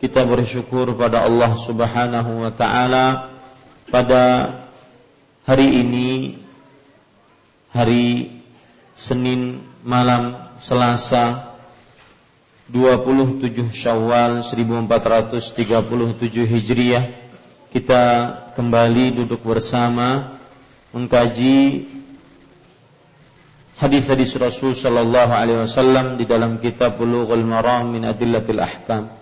kita bersyukur pada Allah Subhanahu wa taala pada hari ini hari Senin malam Selasa 27 Syawal 1437 Hijriah kita kembali duduk bersama mengkaji hadis-hadis Rasul sallallahu alaihi wasallam di dalam kitab Bulughul Maram min Adillatil Ahkam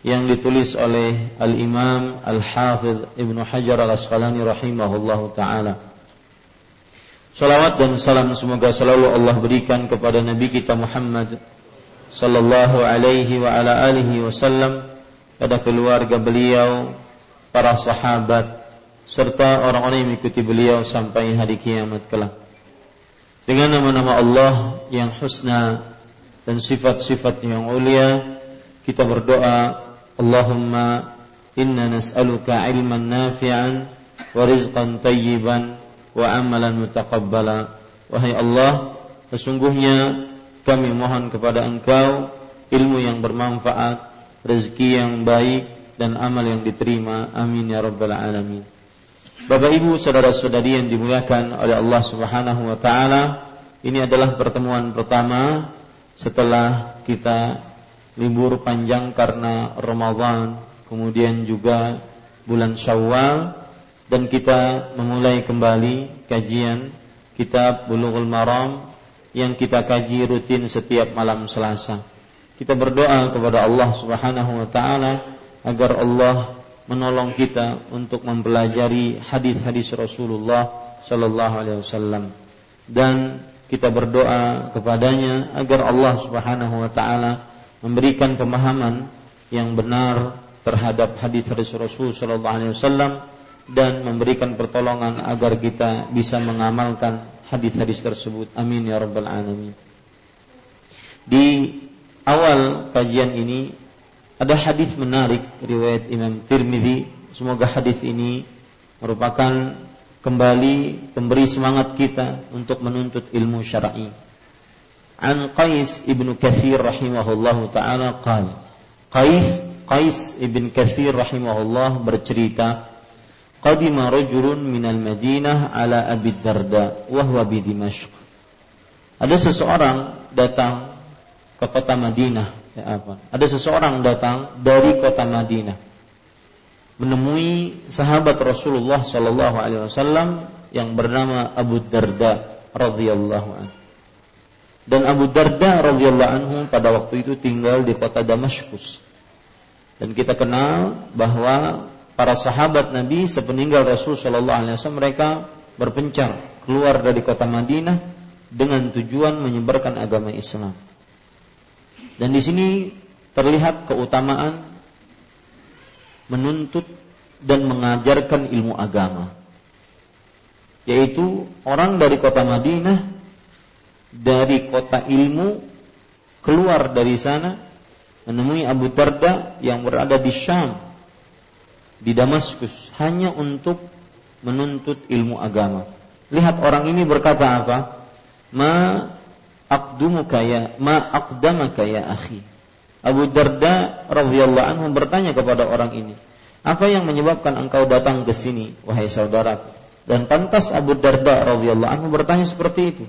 yang ditulis oleh Al-Imam Al-Hafidh Ibnu Hajar Al-Asqalani rahimahullahu taala. Salawat dan salam semoga selalu Allah berikan kepada Nabi kita Muhammad sallallahu alaihi wa ala alihi wasallam pada keluarga beliau, para sahabat serta orang-orang yang mengikuti beliau sampai hari kiamat kelak. Dengan nama-nama Allah yang husna dan sifat-sifat yang mulia, kita berdoa Allahumma inna nas'aluka ilman nafi'an wa rizqan tayyiban wa amalan mutaqabbala. Wahai Allah, sesungguhnya kami mohon kepada Engkau ilmu yang bermanfaat, rezeki yang baik dan amal yang diterima. Amin ya rabbal alamin. Bapak Ibu, saudara-saudari yang dimuliakan oleh Allah Subhanahu wa taala, ini adalah pertemuan pertama setelah kita libur panjang karena Ramadan, kemudian juga bulan Syawal dan kita memulai kembali kajian kitab Bulughul Maram yang kita kaji rutin setiap malam Selasa. Kita berdoa kepada Allah Subhanahu wa taala agar Allah menolong kita untuk mempelajari hadis-hadis Rasulullah sallallahu alaihi wasallam dan kita berdoa kepadanya agar Allah Subhanahu wa taala memberikan pemahaman yang benar terhadap hadis Rasul Shallallahu Alaihi Wasallam dan memberikan pertolongan agar kita bisa mengamalkan hadis-hadis tersebut. Amin ya rabbal alamin. Di awal kajian ini ada hadis menarik riwayat Imam Tirmidzi. Semoga hadis ini merupakan kembali memberi semangat kita untuk menuntut ilmu syar'i. An Qais ibn Kathir rahimahullah taala qal Qais Qais ibn Kathir rahimahullah bercerita Qadima rajulun minal Madinah ala Abi Darda wa huwa bi Dimashq Ada seseorang datang ke kota Madinah ya apa? Ada seseorang datang dari kota Madinah menemui sahabat Rasulullah sallallahu alaihi wasallam yang bernama Abu Darda radhiyallahu anhu dan Abu Darda radhiyallahu anhu pada waktu itu tinggal di kota Damaskus. Dan kita kenal bahwa para sahabat Nabi sepeninggal Rasul Shallallahu Alaihi Wasallam mereka berpencar keluar dari kota Madinah dengan tujuan menyebarkan agama Islam. Dan di sini terlihat keutamaan menuntut dan mengajarkan ilmu agama. Yaitu orang dari kota Madinah dari kota ilmu keluar dari sana menemui Abu Darda yang berada di Syam di Damaskus hanya untuk menuntut ilmu agama. Lihat orang ini berkata apa? Ma aqdumuka ya ma aqdamaka ya akhi. Abu Darda radhiyallahu anhu bertanya kepada orang ini, "Apa yang menyebabkan engkau datang ke sini, wahai saudara?" Dan pantas Abu Darda radhiyallahu anhu bertanya seperti itu.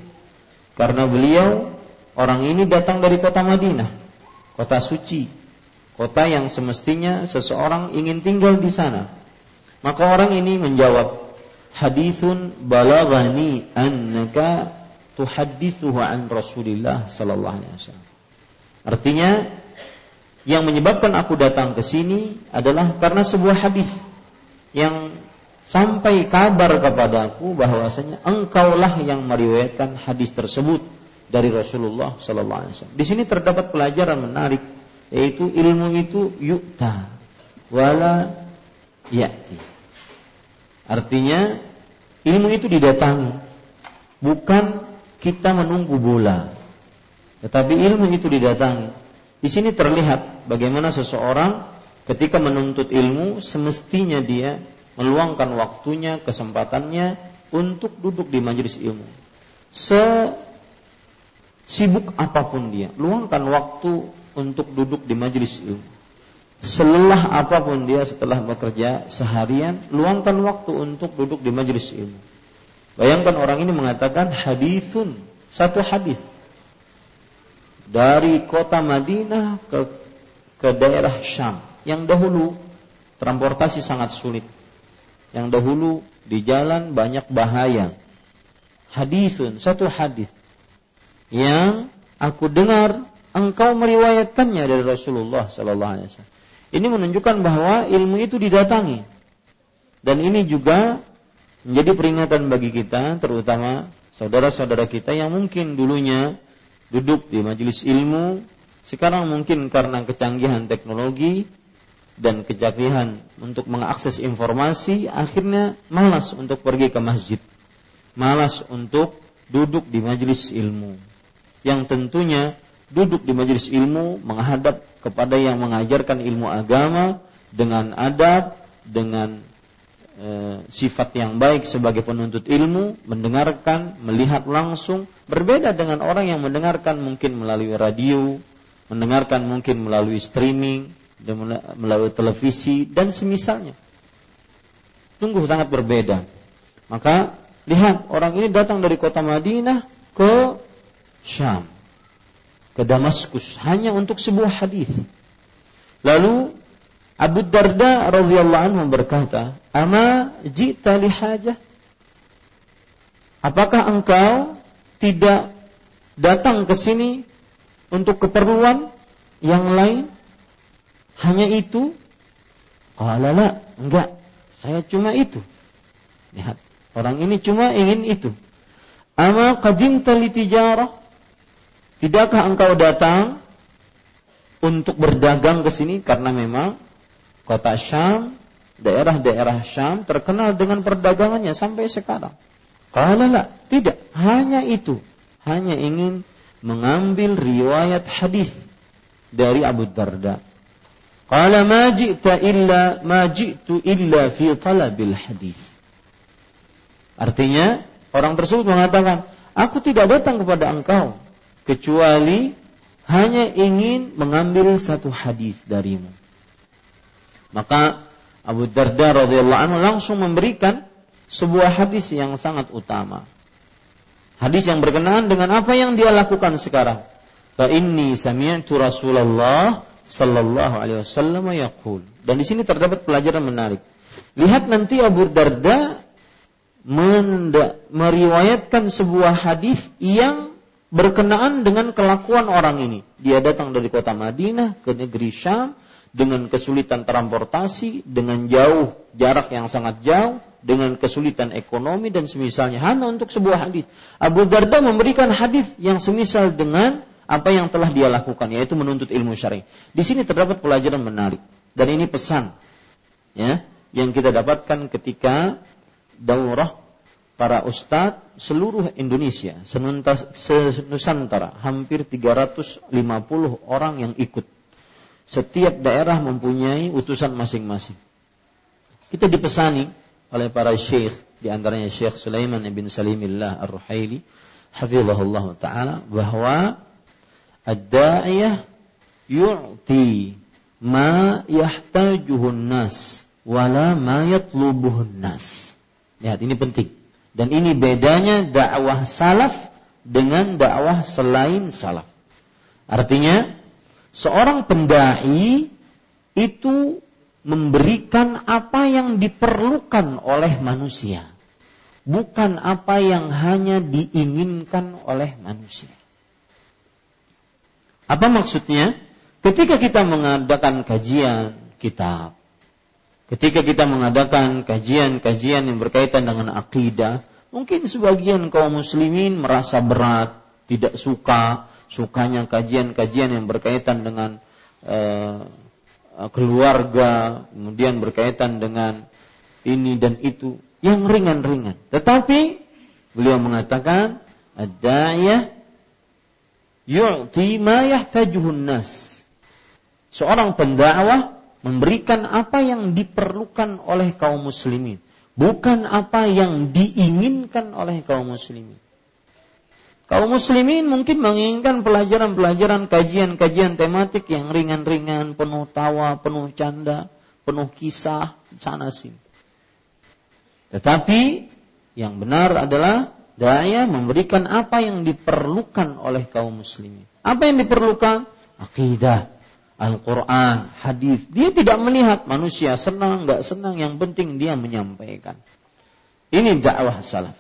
Karena beliau orang ini datang dari kota Madinah, kota suci, kota yang semestinya seseorang ingin tinggal di sana. Maka orang ini menjawab, "Hadithun balagani annaka tuhaddithuhu an Rasulillah sallallahu alaihi wasallam." Artinya, yang menyebabkan aku datang ke sini adalah karena sebuah hadis yang sampai kabar kepadaku bahwasanya engkaulah yang meriwayatkan hadis tersebut dari Rasulullah sallallahu alaihi wasallam. Di sini terdapat pelajaran menarik yaitu ilmu itu yukta wala yati. Artinya ilmu itu didatangi bukan kita menunggu bola. Tetapi ilmu itu didatangi di sini terlihat bagaimana seseorang ketika menuntut ilmu semestinya dia meluangkan waktunya, kesempatannya untuk duduk di majelis ilmu. Sibuk apa pun dia, luangkan waktu untuk duduk di majelis ilmu. Selelah apa pun dia setelah bekerja seharian, luangkan waktu untuk duduk di majelis ilmu. Bayangkan orang ini mengatakan hadithun, satu hadis dari kota Madinah ke ke daerah Syam yang dahulu transportasi sangat sulit. Yang dahulu di jalan banyak bahaya. Hadisun, satu hadis yang aku dengar engkau meriwayatkannya dari Rasulullah sallallahu alaihi wasallam. Ini menunjukkan bahwa ilmu itu didatangi. Dan ini juga menjadi peringatan bagi kita terutama saudara-saudara kita yang mungkin dulunya duduk di majelis ilmu sekarang mungkin karena kecanggihan teknologi dan kejanggihan untuk mengakses informasi akhirnya malas untuk pergi ke masjid. Malas untuk duduk di majelis ilmu. Yang tentunya duduk di majelis ilmu menghadap kepada yang mengajarkan ilmu agama dengan adab dengan e, sifat yang baik sebagai penuntut ilmu, mendengarkan, melihat langsung, berbeda dengan orang yang mendengarkan mungkin melalui radio, mendengarkan mungkin melalui streaming, melalui televisi dan semisalnya. Sungguh sangat berbeda. Maka lihat orang ini datang dari kota Madinah ke Syam, ke Damaskus hanya untuk sebuah hadis. Lalu Abu Darda radhiyallahu anhu berkata, "Ama jita li hajah?" Apakah engkau tidak datang ke sini untuk keperluan yang lain? Hanya itu? Qala la, enggak. Saya cuma itu. Lihat, orang ini cuma ingin itu. Ama qadimta li tijarah? Tidakkah engkau datang untuk berdagang ke sini karena memang kota Syam, daerah-daerah Syam terkenal dengan perdagangannya sampai sekarang. Kalau lah, tidak, hanya itu. Hanya ingin mengambil riwayat hadis dari Abu Darda. Qala ma ji'ta illa ma ji'tu illa fi talabil hadis. Artinya, orang tersebut mengatakan, aku tidak datang kepada engkau kecuali hanya ingin mengambil satu hadis darimu. Maka Abu Darda radhiyallahu anhu langsung memberikan sebuah hadis yang sangat utama. Hadis yang berkenaan dengan apa yang dia lakukan sekarang. Fa inni sami'tu Rasulullah sallallahu alaihi wasallam yaqul. Dan di sini terdapat pelajaran menarik. Lihat nanti Abu Darda meriwayatkan sebuah hadis yang berkenaan dengan kelakuan orang ini. Dia datang dari kota Madinah ke negeri Syam dengan kesulitan transportasi, dengan jauh jarak yang sangat jauh, dengan kesulitan ekonomi dan semisalnya hanya untuk sebuah hadis. Abu Darda memberikan hadis yang semisal dengan apa yang telah dia lakukan yaitu menuntut ilmu syar'i. Di sini terdapat pelajaran menarik dan ini pesan ya yang kita dapatkan ketika daurah para ustadz seluruh Indonesia, senusantara, hampir 350 orang yang ikut. Setiap daerah mempunyai utusan masing-masing. Kita dipesani oleh para syekh, di antaranya Syekh Sulaiman bin Salimillah Ar-Ruhaili, hafizahullah taala bahwa ad-da'iyah yu'ti ma yahtajuhun nas wala ma yatlubuhun nas. Lihat ini penting. Dan ini bedanya dakwah salaf dengan dakwah selain salaf. Artinya, seorang pendai itu memberikan apa yang diperlukan oleh manusia, bukan apa yang hanya diinginkan oleh manusia. Apa maksudnya? Ketika kita mengadakan kajian kitab, Ketika kita mengadakan kajian-kajian yang berkaitan dengan akidah, mungkin sebagian kaum muslimin merasa berat, tidak suka, sukanya kajian-kajian yang berkaitan dengan uh, keluarga, kemudian berkaitan dengan ini dan itu, yang ringan-ringan. Tetapi beliau mengatakan, ad-da'iyah yu'ti ma yahtajuhun nas. Seorang pendakwah memberikan apa yang diperlukan oleh kaum muslimin, bukan apa yang diinginkan oleh kaum muslimin. Kaum muslimin mungkin menginginkan pelajaran-pelajaran kajian-kajian tematik yang ringan-ringan, penuh tawa, penuh canda, penuh kisah sana sini. Tetapi yang benar adalah daya memberikan apa yang diperlukan oleh kaum muslimin. Apa yang diperlukan? Akidah, Al-Quran, hadis. Dia tidak melihat manusia senang, nggak senang. Yang penting dia menyampaikan. Ini dakwah salaf.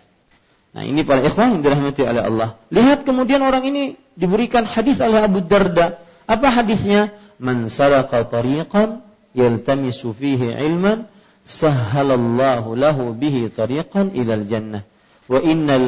Nah ini para ikhwan yang dirahmati oleh Allah. Lihat kemudian orang ini diberikan hadis oleh Abu Darda. Apa hadisnya? Man salaka tariqan yaltamisu fihi ilman sahhalallahu lahu bihi tariqan ilal jannah.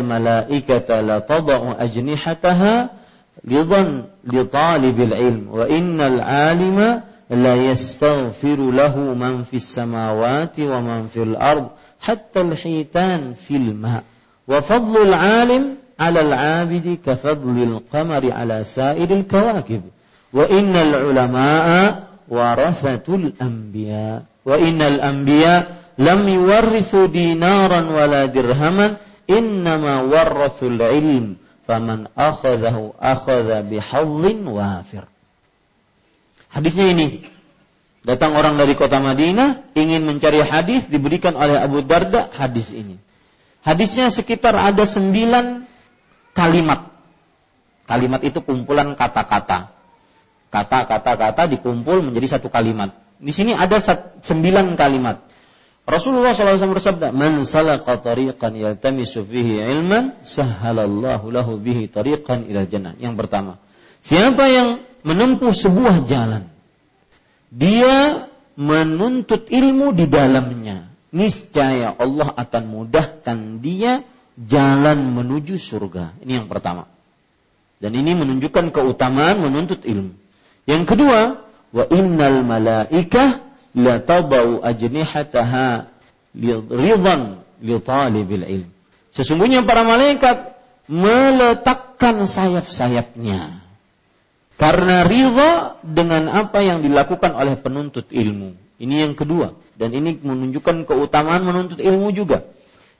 Malaikata la tada'u ajnihataha رضا لطالب العلم وإن العالم لا يستغفر له من في السماوات ومن في الأرض حتى الحيتان في الماء. وفضل العالم على العابد كفضل القمر على سائر الكواكب. وإن العلماء ورثة الأنبياء. وإن الأنبياء لم يورثوا دينارا ولا درهما innama warrathul ilm faman akhadahu akhadha bihadzin wafir. Hadisnya ini. Datang orang dari kota Madinah ingin mencari hadis diberikan oleh Abu Darda hadis ini. Hadisnya sekitar ada sembilan kalimat. Kalimat itu kumpulan kata-kata. Kata-kata-kata dikumpul menjadi satu kalimat. Di sini ada sembilan kalimat. Rasulullah SAW bersabda, "Man salaka tariqan yaltamisu fihi ilman, sahhalallahu lahu bihi tariqan ila jannah." Yang pertama, siapa yang menempuh sebuah jalan, dia menuntut ilmu di dalamnya, niscaya Allah akan mudahkan dia jalan menuju surga. Ini yang pertama. Dan ini menunjukkan keutamaan menuntut ilmu. Yang kedua, wa innal malaikah la tabau ajnihataha ridhan li talibil ilm. Sesungguhnya para malaikat meletakkan sayap-sayapnya karena ridha dengan apa yang dilakukan oleh penuntut ilmu. Ini yang kedua dan ini menunjukkan keutamaan menuntut ilmu juga.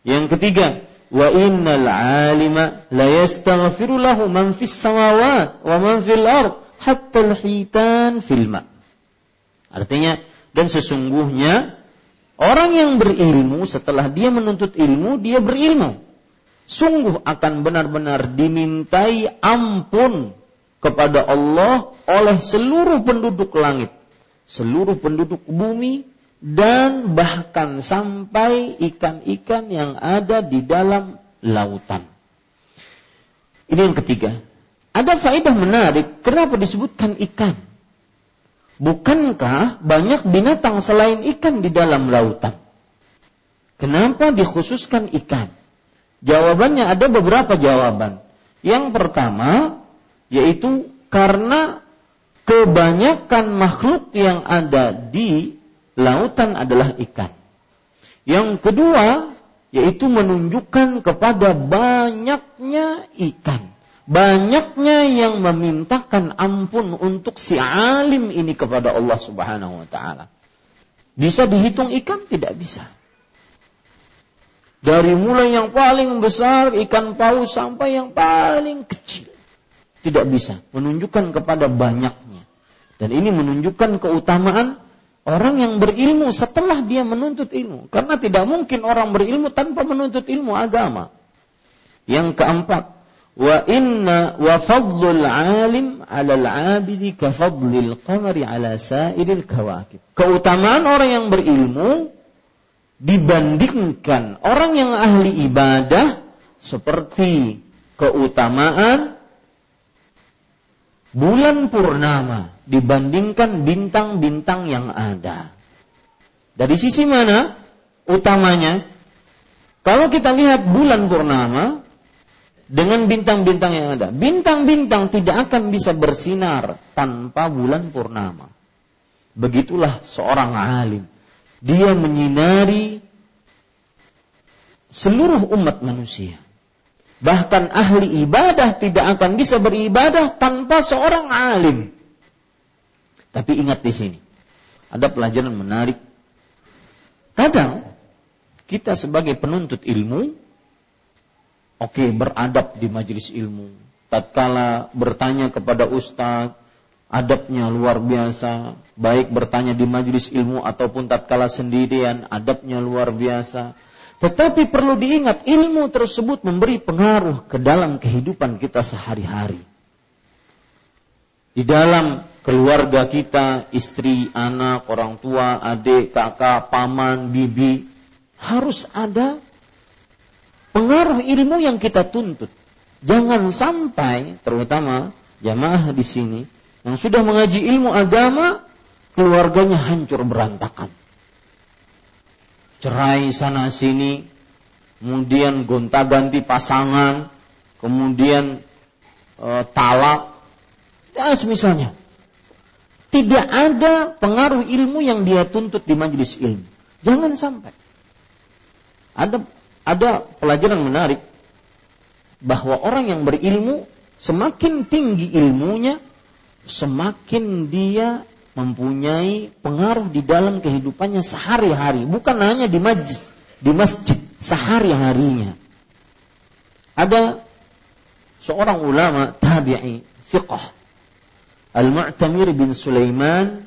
Yang ketiga, wa innal alima la yastaghfiru lahu man fis samawat wa man fil ard hatta al-hitan fil ma. Artinya dan sesungguhnya orang yang berilmu setelah dia menuntut ilmu, dia berilmu. Sungguh akan benar-benar dimintai ampun kepada Allah oleh seluruh penduduk langit, seluruh penduduk bumi, dan bahkan sampai ikan-ikan yang ada di dalam lautan. Ini yang ketiga. Ada faedah menarik, kenapa disebutkan ikan? Bukankah banyak binatang selain ikan di dalam lautan? Kenapa dikhususkan ikan? Jawabannya ada beberapa jawaban. Yang pertama yaitu karena kebanyakan makhluk yang ada di lautan adalah ikan. Yang kedua yaitu menunjukkan kepada banyaknya ikan. Banyaknya yang memintakan ampun untuk si alim ini kepada Allah Subhanahu wa taala. Bisa dihitung ikan? Tidak bisa. Dari mulai yang paling besar ikan paus sampai yang paling kecil. Tidak bisa. Menunjukkan kepada banyaknya. Dan ini menunjukkan keutamaan orang yang berilmu setelah dia menuntut ilmu. Karena tidak mungkin orang berilmu tanpa menuntut ilmu agama. Yang keempat, wa inna wa fadlul alim 'ala al-'abidi ka fadlil qamari 'ala sa'iril kawakib. Keutamaan orang yang berilmu dibandingkan orang yang ahli ibadah seperti keutamaan bulan purnama dibandingkan bintang-bintang yang ada. Dari sisi mana utamanya? Kalau kita lihat bulan purnama dengan bintang-bintang yang ada, bintang-bintang tidak akan bisa bersinar tanpa bulan purnama. Begitulah seorang alim dia menyinari seluruh umat manusia. Bahkan ahli ibadah tidak akan bisa beribadah tanpa seorang alim. Tapi ingat di sini, ada pelajaran menarik. Kadang kita sebagai penuntut ilmu, oke okay, beradab di majelis ilmu. Tatkala bertanya kepada ustadz, adabnya luar biasa, baik bertanya di majelis ilmu ataupun tatkala sendirian, adabnya luar biasa. Tetapi perlu diingat ilmu tersebut memberi pengaruh ke dalam kehidupan kita sehari-hari. Di dalam keluarga kita, istri, anak, orang tua, adik, kakak, paman, bibi, harus ada pengaruh ilmu yang kita tuntut. Jangan sampai, terutama jamaah di sini, yang sudah mengaji ilmu agama, keluarganya hancur berantakan. Cerai sana sini, kemudian gonta-ganti pasangan, kemudian e, talak, ya misalnya. Tidak ada pengaruh ilmu yang dia tuntut di majelis ilmu. Jangan sampai. Ada ada pelajaran menarik bahwa orang yang berilmu semakin tinggi ilmunya semakin dia mempunyai pengaruh di dalam kehidupannya sehari-hari, bukan hanya di majlis, di masjid sehari-harinya. Ada seorang ulama tabi'i fiqh Al-Mu'tamir bin Sulaiman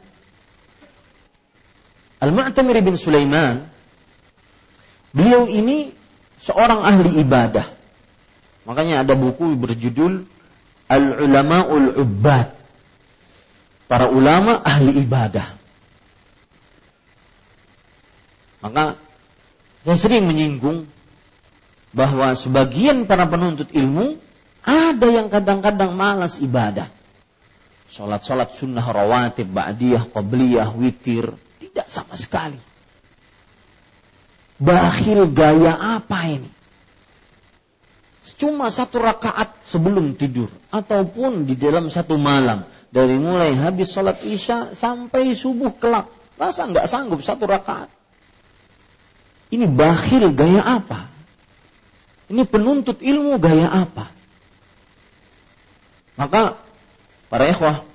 Al-Mu'tamir bin Sulaiman beliau ini seorang ahli ibadah. Makanya ada buku berjudul Al-Ulama'ul Ubbad para ulama ahli ibadah. Maka saya sering menyinggung bahwa sebagian para penuntut ilmu ada yang kadang-kadang malas ibadah. Sholat-sholat sunnah rawatib, ba'diyah, qabliyah, witir. Tidak sama sekali. Bakhil gaya apa ini? Cuma satu rakaat sebelum tidur. Ataupun di dalam satu malam dari mulai habis sholat isya sampai subuh kelak. Masa nggak sanggup satu rakaat? Ini bakhil gaya apa? Ini penuntut ilmu gaya apa? Maka para ikhwah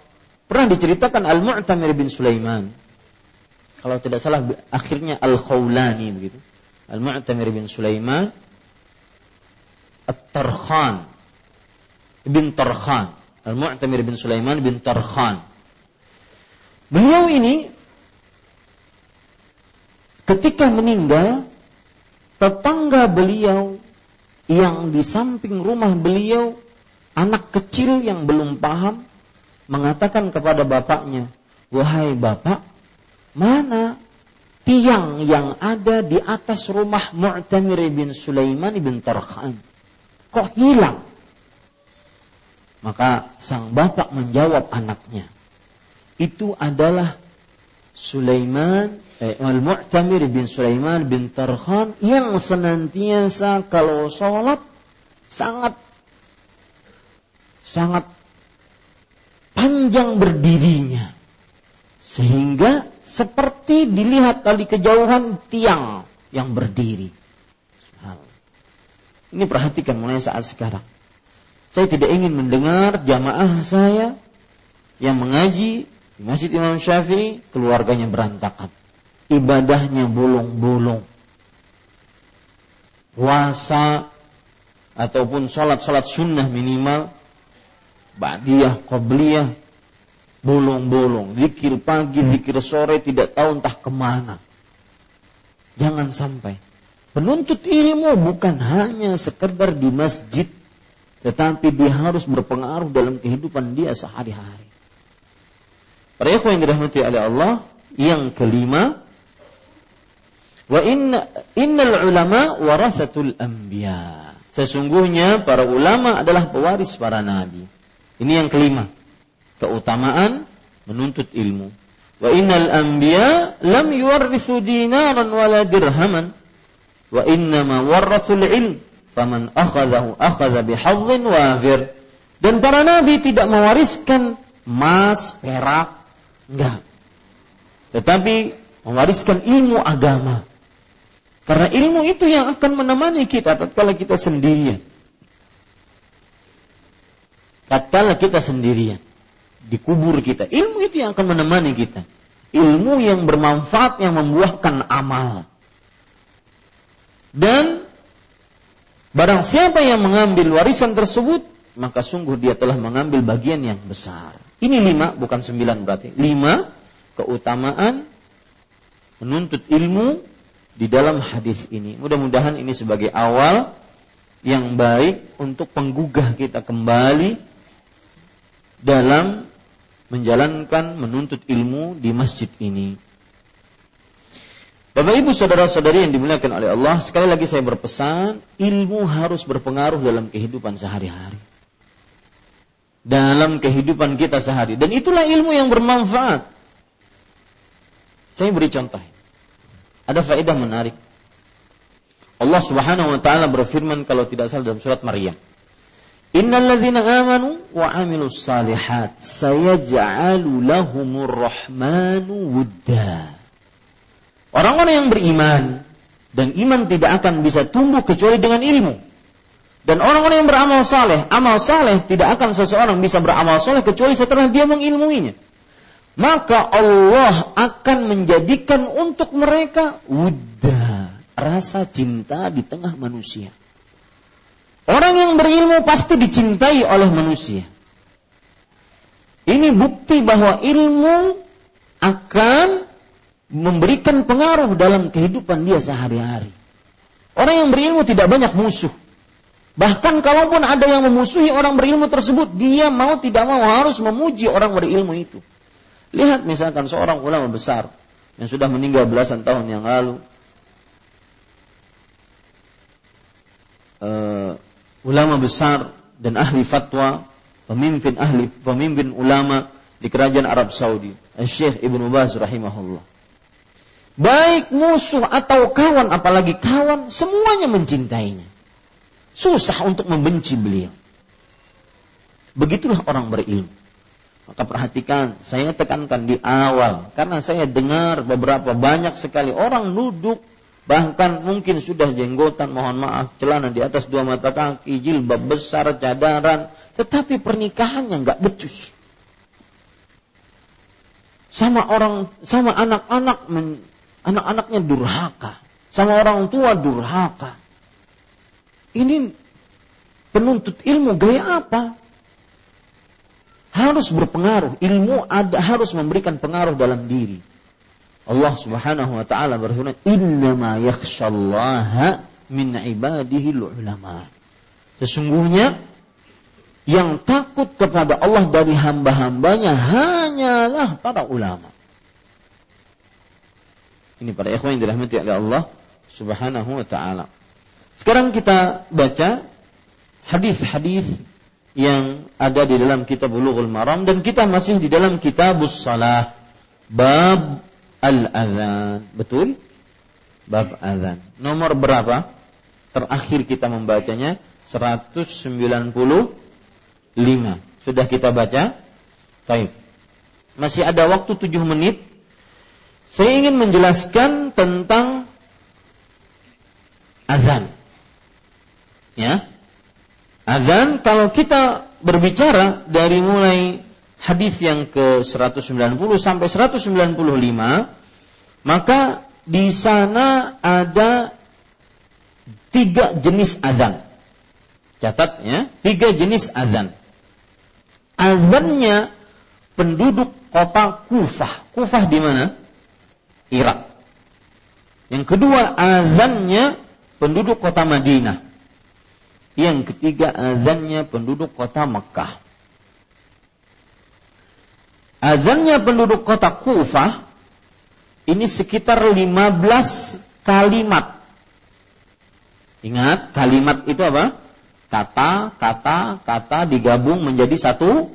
pernah diceritakan Al-Mu'tamir bin Sulaiman. Kalau tidak salah akhirnya Al-Khawlani begitu. Al-Mu'tamir bin Sulaiman At-Tarkhan bin Tarkhan Al-Mu'tamir bin Sulaiman bin Tarkhan. Beliau ini ketika meninggal tetangga beliau yang di samping rumah beliau anak kecil yang belum paham mengatakan kepada bapaknya, "Wahai bapak, mana tiang yang ada di atas rumah Mu'tamir bin Sulaiman bin Tarkhan? Kok hilang?" Maka sang bapak menjawab anaknya, itu adalah Sulaiman eh, Al-Mu'tamir bin Sulaiman bin Tarkhan yang senantiasa kalau sholat sangat sangat panjang berdirinya sehingga seperti dilihat tadi kejauhan tiang yang berdiri. Ini perhatikan mulai saat sekarang. Saya tidak ingin mendengar jamaah saya yang mengaji di Masjid Imam Syafi'i keluarganya berantakan. Ibadahnya bolong-bolong. Puasa ataupun sholat-sholat sunnah minimal Ba'diyah, Qobliyah bolong-bolong, zikir pagi, zikir sore tidak tahu entah ke mana. Jangan sampai penuntut ilmu bukan hanya sekedar di masjid, tetapi dia harus berpengaruh dalam kehidupan dia sehari-hari. Para ikhwan yang dirahmati oleh Allah, yang kelima, wa inna innal ulama warasatul anbiya. Sesungguhnya para ulama adalah pewaris para nabi. Ini yang kelima keutamaan menuntut ilmu. Wa innal anbiya lam yuwarrithu dinaran wala dirhaman wa innama warrathul ilm faman akhadahu akhadha bihadzin wafir. Dan para nabi tidak mewariskan emas, perak, enggak. Tetapi mewariskan ilmu agama. Karena ilmu itu yang akan menemani kita tatkala kita sendirian. Tatkala kita sendirian di kubur kita. Ilmu itu yang akan menemani kita. Ilmu yang bermanfaat yang membuahkan amal. Dan barang siapa yang mengambil warisan tersebut, maka sungguh dia telah mengambil bagian yang besar. Ini lima, bukan sembilan berarti. Lima, keutamaan menuntut ilmu di dalam hadis ini. Mudah-mudahan ini sebagai awal yang baik untuk penggugah kita kembali dalam menjalankan menuntut ilmu di masjid ini. Bapak Ibu saudara-saudari yang dimuliakan oleh Allah, sekali lagi saya berpesan, ilmu harus berpengaruh dalam kehidupan sehari-hari. Dalam kehidupan kita sehari dan itulah ilmu yang bermanfaat. Saya beri contoh. Ada faedah menarik. Allah Subhanahu wa taala berfirman kalau tidak salah dalam surat Maryam. Innal ladzina amanu wa amilus salihat sayaj'alu lahumur rahmanu wudda. Orang-orang yang beriman dan iman tidak akan bisa tumbuh kecuali dengan ilmu. Dan orang-orang yang beramal saleh, amal saleh tidak akan seseorang bisa beramal saleh kecuali setelah dia mengilmuinya. Maka Allah akan menjadikan untuk mereka wudda, rasa cinta di tengah manusia. Orang yang berilmu pasti dicintai oleh manusia. Ini bukti bahwa ilmu akan memberikan pengaruh dalam kehidupan dia sehari-hari. Orang yang berilmu tidak banyak musuh. Bahkan kalaupun ada yang memusuhi orang berilmu tersebut, dia mau tidak mau harus memuji orang berilmu itu. Lihat misalkan seorang ulama besar yang sudah meninggal belasan tahun yang lalu, eh, ulama besar dan ahli fatwa, pemimpin ahli, pemimpin ulama di kerajaan Arab Saudi, Syekh Ibnu Baz rahimahullah. Baik musuh atau kawan, apalagi kawan, semuanya mencintainya. Susah untuk membenci beliau. Begitulah orang berilmu. Maka perhatikan, saya tekankan di awal. Karena saya dengar beberapa banyak sekali orang duduk Bahkan mungkin sudah jenggotan, mohon maaf, celana di atas dua mata kaki, jilbab besar, cadaran, tetapi pernikahannya nggak becus. Sama orang, sama anak-anak, anak-anaknya durhaka, sama orang tua durhaka. Ini penuntut ilmu gaya apa? Harus berpengaruh, ilmu ada harus memberikan pengaruh dalam diri. Allah Subhanahu wa taala berfirman, "Innama yakhshallaha min ibadihi ulama." Sesungguhnya yang takut kepada Allah dari hamba-hambanya hanyalah para ulama. Ini para ikhwan yang dirahmati oleh Allah Subhanahu wa taala. Sekarang kita baca hadis-hadis yang ada di dalam kitab Bulughul Maram dan kita masih di dalam kitabus salah bab al-adzan. Betul? Bab adzan. Nomor berapa? Terakhir kita membacanya 195. Sudah kita baca? Baik. Masih ada waktu 7 menit. Saya ingin menjelaskan tentang azan. Ya. Azan kalau kita berbicara dari mulai hadis yang ke 190 sampai 195 maka di sana ada tiga jenis azan. Catat ya, tiga jenis azan. Azannya penduduk kota Kufah. Kufah di mana? Irak. Yang kedua azannya penduduk kota Madinah. Yang ketiga azannya penduduk kota Mekah. Azannya penduduk kota Kufah ini sekitar 15 kalimat. Ingat, kalimat itu apa? Kata, kata, kata digabung menjadi satu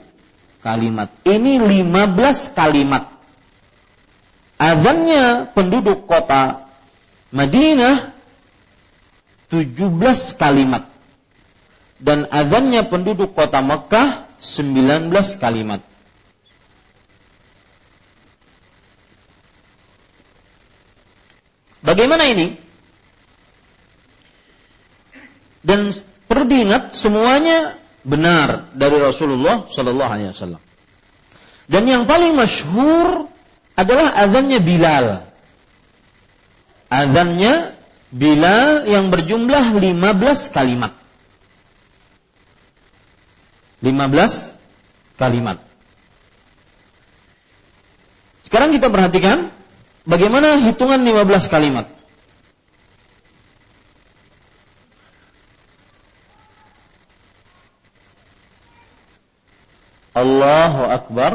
kalimat. Ini 15 kalimat. Azannya penduduk kota Madinah 17 kalimat. Dan azannya penduduk kota Mekah 19 kalimat. Bagaimana ini? Dan perlu diingat semuanya benar dari Rasulullah Shallallahu Alaihi Wasallam. Dan yang paling masyhur adalah azannya Bilal. Azannya Bilal yang berjumlah 15 kalimat. 15 kalimat. Sekarang kita perhatikan Bagaimana hitungan 15 kalimat? Allahu Akbar.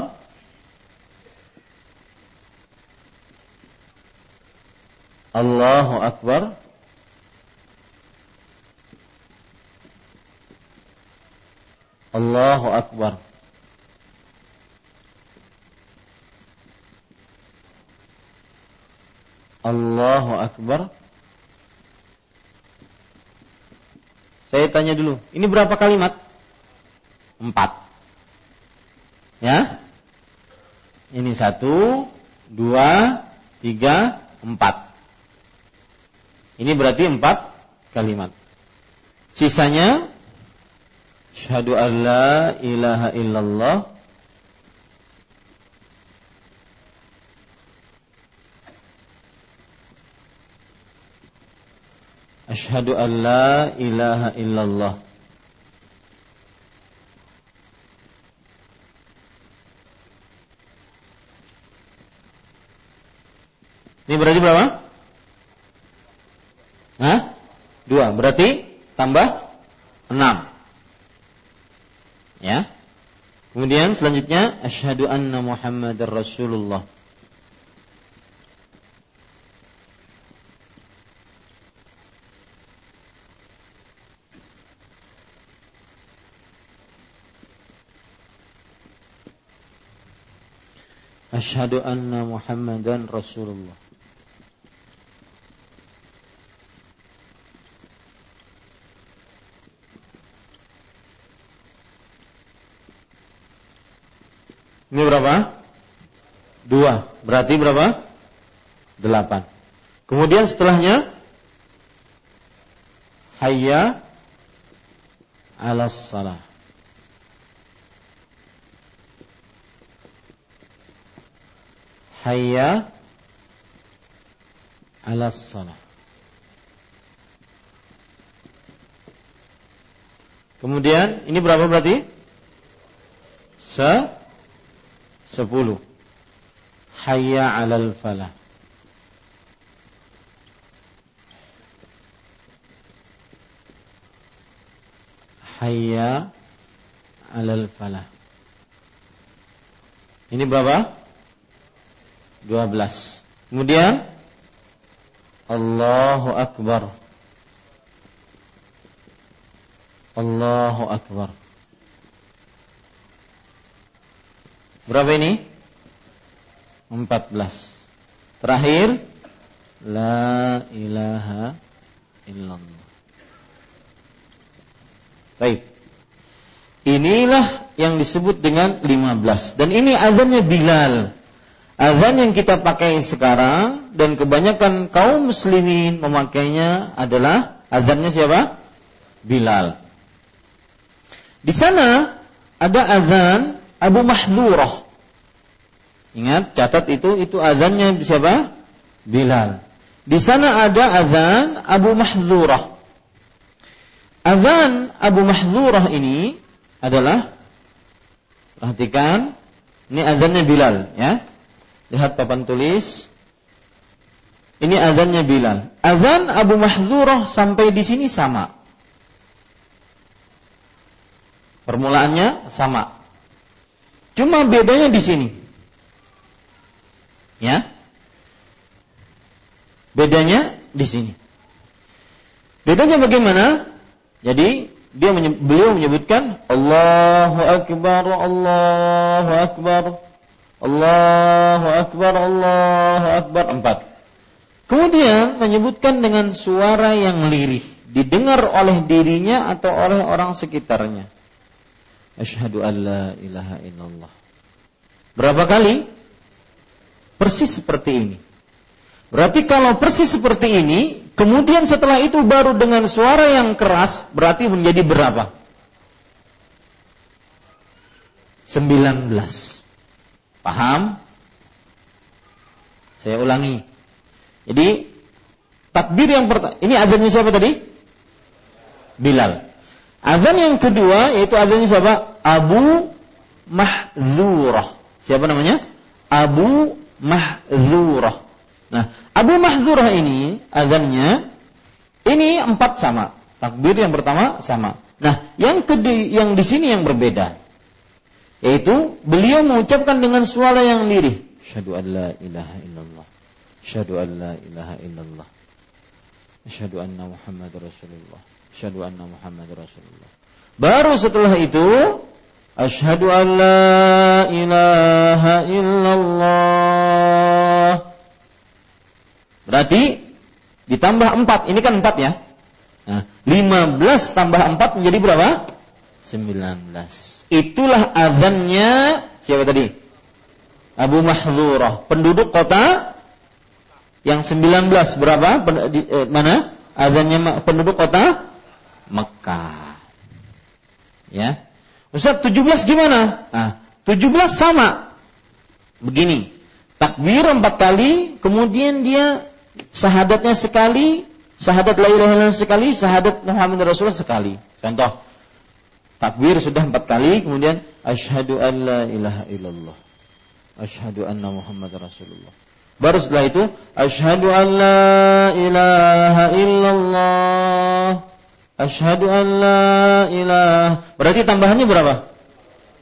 Allahu Akbar. Allahu Akbar Allahu Akbar. Saya tanya dulu, ini berapa kalimat? Empat. Ya? Ini satu, dua, tiga, empat. Ini berarti empat kalimat. Sisanya, Syahadu an la ilaha illallah Ashhadu an la ilaha illallah Ini berarti berapa? Hah? Dua. Berarti tambah enam. Ya. Kemudian selanjutnya asyhadu anna Muhammadar Rasulullah. Asyhadu anna Muhammadan Rasulullah. Ini berapa? Dua. Berarti berapa? Delapan. Kemudian setelahnya Hayya alas salah. Hayya ala salah. Kemudian ini berapa berarti? Se sepuluh. Hayya alal falah. Hayya alal falah. Ini berapa? 12. Kemudian Allahu Akbar. Allahu Akbar. Berapa ini? 14. Terakhir La ilaha illallah. Baik. Inilah yang disebut dengan 15 dan ini azannya Bilal. Azan yang kita pakai sekarang dan kebanyakan kaum muslimin memakainya adalah azannya siapa? Bilal. Di sana ada azan Abu Mahdzurah. Ingat, catat itu itu azannya siapa? Bilal. Di sana ada azan Abu Mahdzurah. Azan Abu Mahdzurah ini adalah perhatikan ini azannya Bilal ya. Lihat papan tulis. Ini azannya Bilal. Azan Abu Mahdzurah sampai di sini sama. Permulaannya sama. Cuma bedanya di sini. Ya. Bedanya di sini. Bedanya bagaimana? Jadi dia menyebut, beliau menyebutkan Allahu akbar Allahu akbar Allahu akbar Allahu akbar empat. Kemudian menyebutkan dengan suara yang lirih, didengar oleh dirinya atau oleh orang sekitarnya. Asyhadu an la ilaha illallah. Berapa kali? Persis seperti ini. Berarti kalau persis seperti ini, kemudian setelah itu baru dengan suara yang keras, berarti menjadi berapa? 19. Paham? Saya ulangi. Jadi takbir yang pertama, ini azannya siapa tadi? Bilal. Azan yang kedua yaitu azannya siapa? Abu Mahzurah. Siapa namanya? Abu Mahzurah. Nah, Abu Mahzurah ini azannya ini empat sama. Takbir yang pertama sama. Nah, yang kedua yang di sini yang berbeda. Yaitu beliau mengucapkan dengan suara yang lirih. Asyhadu an la ilaha illallah. Asyhadu an la ilaha illallah. Asyhadu anna Muhammad Rasulullah. Asyhadu anna Muhammad Rasulullah. Baru setelah itu Asyhadu an la ilaha illallah Berarti ditambah 4, ini kan 4 ya. Nah, 15 tambah 4 menjadi berapa? 19. Itulah azannya siapa tadi? Abu Mahdzurah, penduduk kota yang 19 berapa? Eh, mana? Azannya penduduk kota Mekah. Ya. Ustaz 17 gimana? Nah, 17 sama. Begini. Takbir empat kali, kemudian dia syahadatnya sekali, syahadat la ilaha illallah sekali, syahadat Muhammad Rasulullah sekali. Contoh, takbir sudah empat kali, kemudian asyhadu an la ilaha illallah. Asyhadu anna Muhammad Rasulullah. Baru setelah itu asyhadu an la ilaha illallah. Asyhadu an la ilaha. Berarti tambahannya berapa?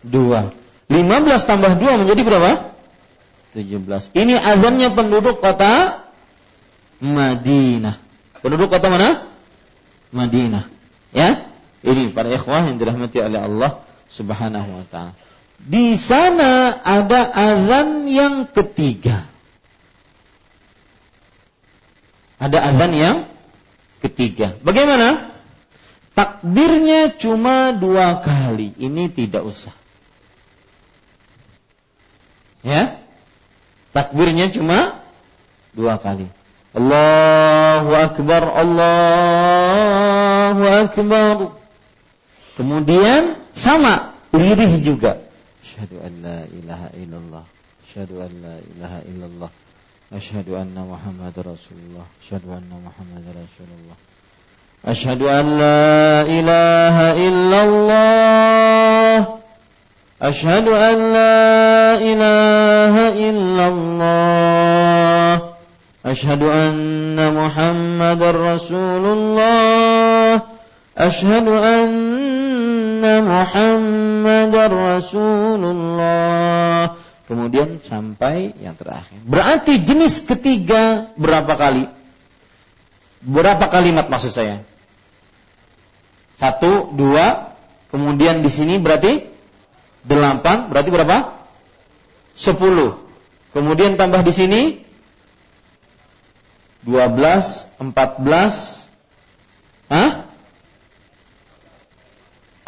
Dua. 15 tambah dua menjadi berapa? 17. Ini azannya penduduk kota Madinah. Penduduk kota mana? Madinah. Ya? Ini para ikhwah yang dirahmati oleh Allah Subhanahu wa taala. Di sana ada azan yang ketiga. Ada azan yang ketiga. Bagaimana? Takbirnya cuma dua kali. Ini tidak usah. Ya? Takbirnya cuma dua kali. Allahu Akbar, Allahu Akbar. Kemudian sama lirih juga. Asyhadu an la ilaha illallah. Asyhadu an la ilaha illallah. Asyhadu anna Muhammad Rasulullah. Asyhadu anna Muhammad Rasulullah. Asyhadu an la ilaha illallah. Asyhadu an la ilaha illallah. Asyhadu anna Muhammadar Rasulullah. أشهد أن محمد رسول الله Kemudian sampai yang terakhir. Berarti jenis ketiga berapa kali? Berapa kalimat maksud saya? Satu, dua, kemudian di sini berarti delapan, berarti berapa? 10. Kemudian tambah di sini 12, 14, Hah?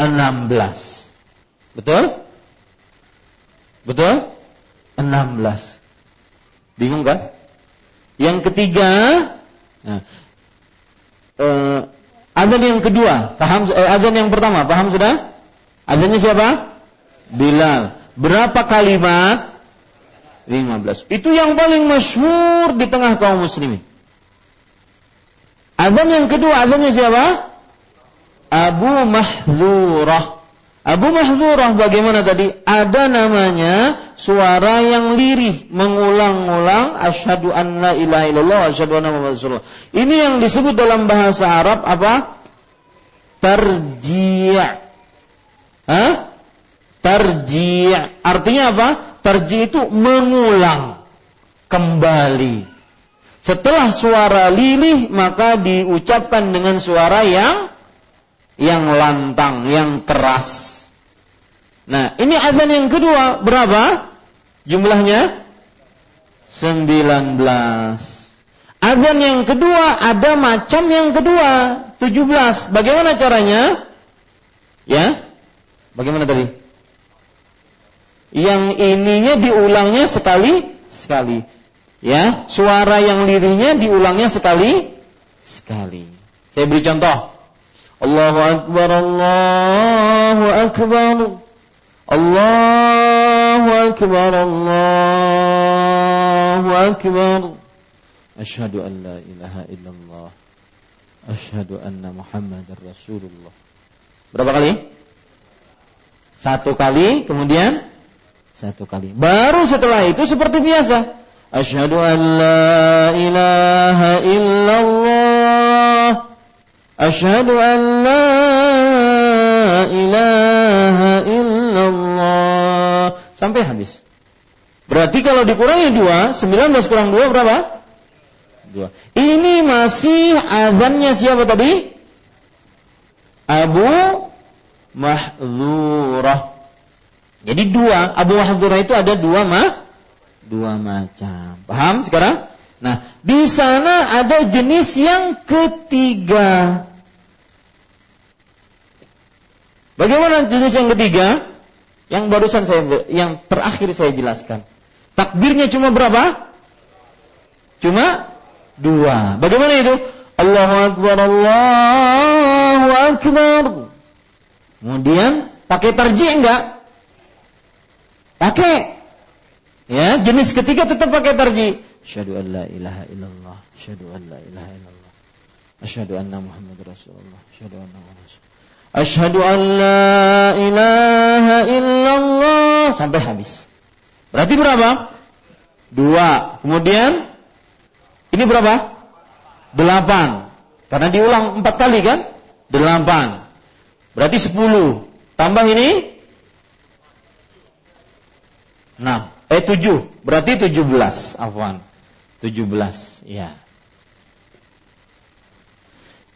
16. Betul? Betul? 16. Bingung kan? Yang ketiga, nah, eh, azan yang kedua, paham? Eh, azan yang pertama, paham sudah? Azannya siapa? Bilal. Berapa kalimat? 15. Itu yang paling masyhur di tengah kaum muslimin. Azan yang kedua, azannya siapa? Abu Mahzurah. Abu Mahzurah bagaimana tadi? Ada namanya suara yang lirih, mengulang-ulang asyhadu an la ilaha illallah asyhadu anna rasulullah. Ini yang disebut dalam bahasa Arab apa? Tarji'. Hah? Tarji'. Artinya apa? Tarji' itu mengulang kembali. Setelah suara lilih maka diucapkan dengan suara yang yang lantang, yang keras. Nah, ini azan yang kedua berapa? Jumlahnya 19. Azan yang kedua ada macam yang kedua, 17. Bagaimana caranya? Ya? Bagaimana tadi? Yang ininya diulangnya sekali sekali. Ya, suara yang lirihnya diulangnya sekali sekali. Saya beri contoh. Allahu akbar Allahu akbar. Allahu akbar Allahu akbar. Asyhadu an la ilaha illallah. Asyhadu anna Muhammadar Rasulullah. Berapa kali? Satu kali, kemudian satu kali. Baru setelah itu seperti biasa. أشهد أن لا إله إلا الله أشهد أن لا إله إلا الله sampai habis. Berarti kalau dikurangi dua, 19 kurang dua berapa? Dua. Ini masih azannya siapa tadi? Abu Mahzurah. Jadi dua, Abu Mahzurah itu ada dua mah dua macam. Paham sekarang? Nah, di sana ada jenis yang ketiga. Bagaimana jenis yang ketiga? Yang barusan saya yang terakhir saya jelaskan. Takbirnya cuma berapa? Cuma dua. Bagaimana itu? Allahu Akbar, Allahu Akbar. Kemudian pakai terji enggak? Pakai. Ya, jenis ketiga tetap pakai tarji. Asyhadu an la ilaha illallah, asyhadu an la ilaha illallah. Asyhadu anna Muhammad Rasulullah, asyhadu anna Muhammad Asyhadu an la ilaha illallah sampai habis. Berarti berapa? Dua. Kemudian ini berapa? Delapan. Karena diulang empat kali kan? Delapan. Berarti sepuluh. Tambah ini? Enam. Eh tujuh, berarti tujuh belas, afwan. Tujuh belas, ya.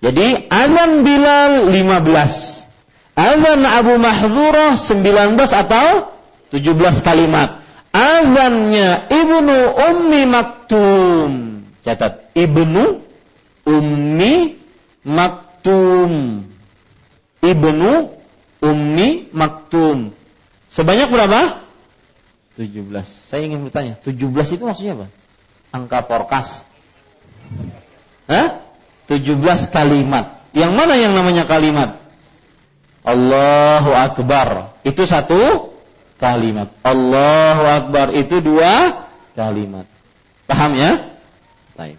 Jadi azan Bilal lima belas. Azan Abu Mahzurah sembilan belas atau tujuh belas kalimat. Azannya Ibnu Ummi Maktum. Catat, Ibnu Ummi Maktum. Ibnu Ummi Maktum. Sebanyak berapa? 17. Saya ingin bertanya, 17 itu maksudnya apa? Angka porkas. Hah? 17 kalimat. Yang mana yang namanya kalimat? Allahu Akbar. Itu satu kalimat. Allahu Akbar itu dua kalimat. Paham ya? Baik.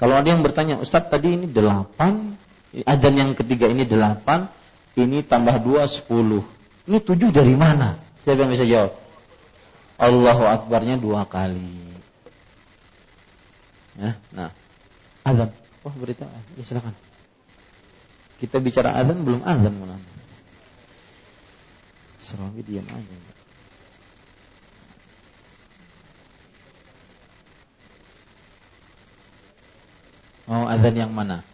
Kalau ada yang bertanya, Ustadz tadi ini delapan, adan yang ketiga ini delapan, ini tambah dua sepuluh. Ini tujuh dari mana? Siapa yang bisa jawab? Allahu Akbarnya dua kali. Ya, nah, azan. Wah berita, ya silakan. Kita bicara azan belum azan mana? Serawi diam aja. Mau azan yang mana?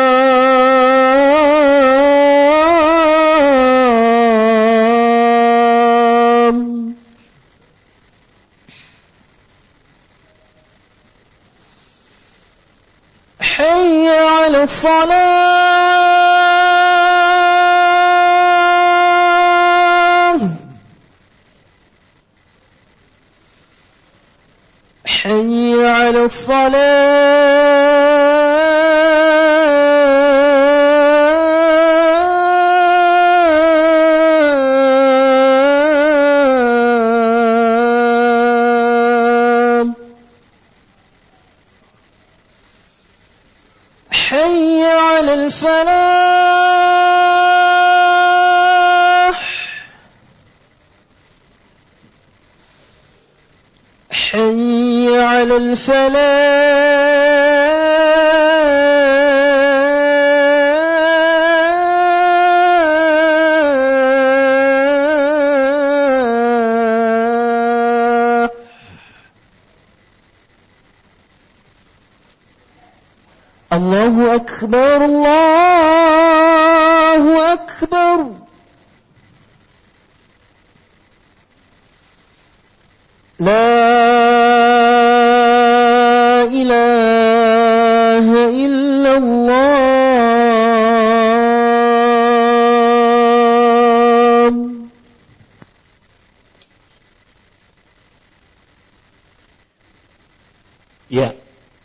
الصلاة على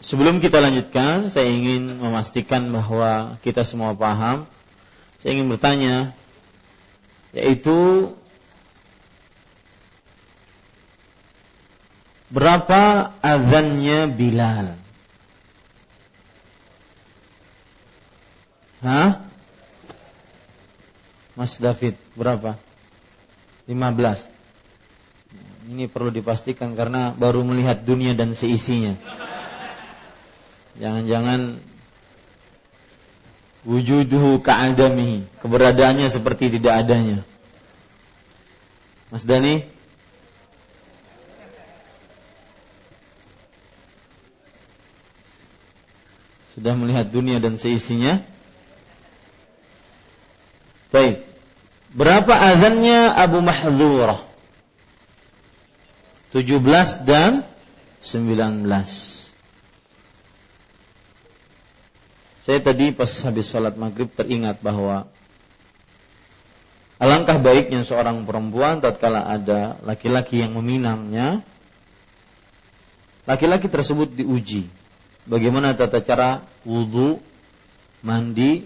sebelum kita lanjutkan, saya ingin memastikan bahwa kita semua paham. Saya ingin bertanya, yaitu berapa azannya Bilal? Hah? Mas David, berapa? 15. Ini perlu dipastikan karena baru melihat dunia dan seisinya. Jangan-jangan wujuduhu ka'adamihi, keberadaannya seperti tidak adanya. Mas Dani? Sudah melihat dunia dan seisinya? Baik. Berapa azannya Abu Mahdzurah? 17 dan 19. Saya tadi pas habis sholat maghrib teringat bahwa alangkah baiknya seorang perempuan tatkala ada laki-laki yang meminangnya, laki-laki tersebut diuji bagaimana tata cara wudhu, mandi,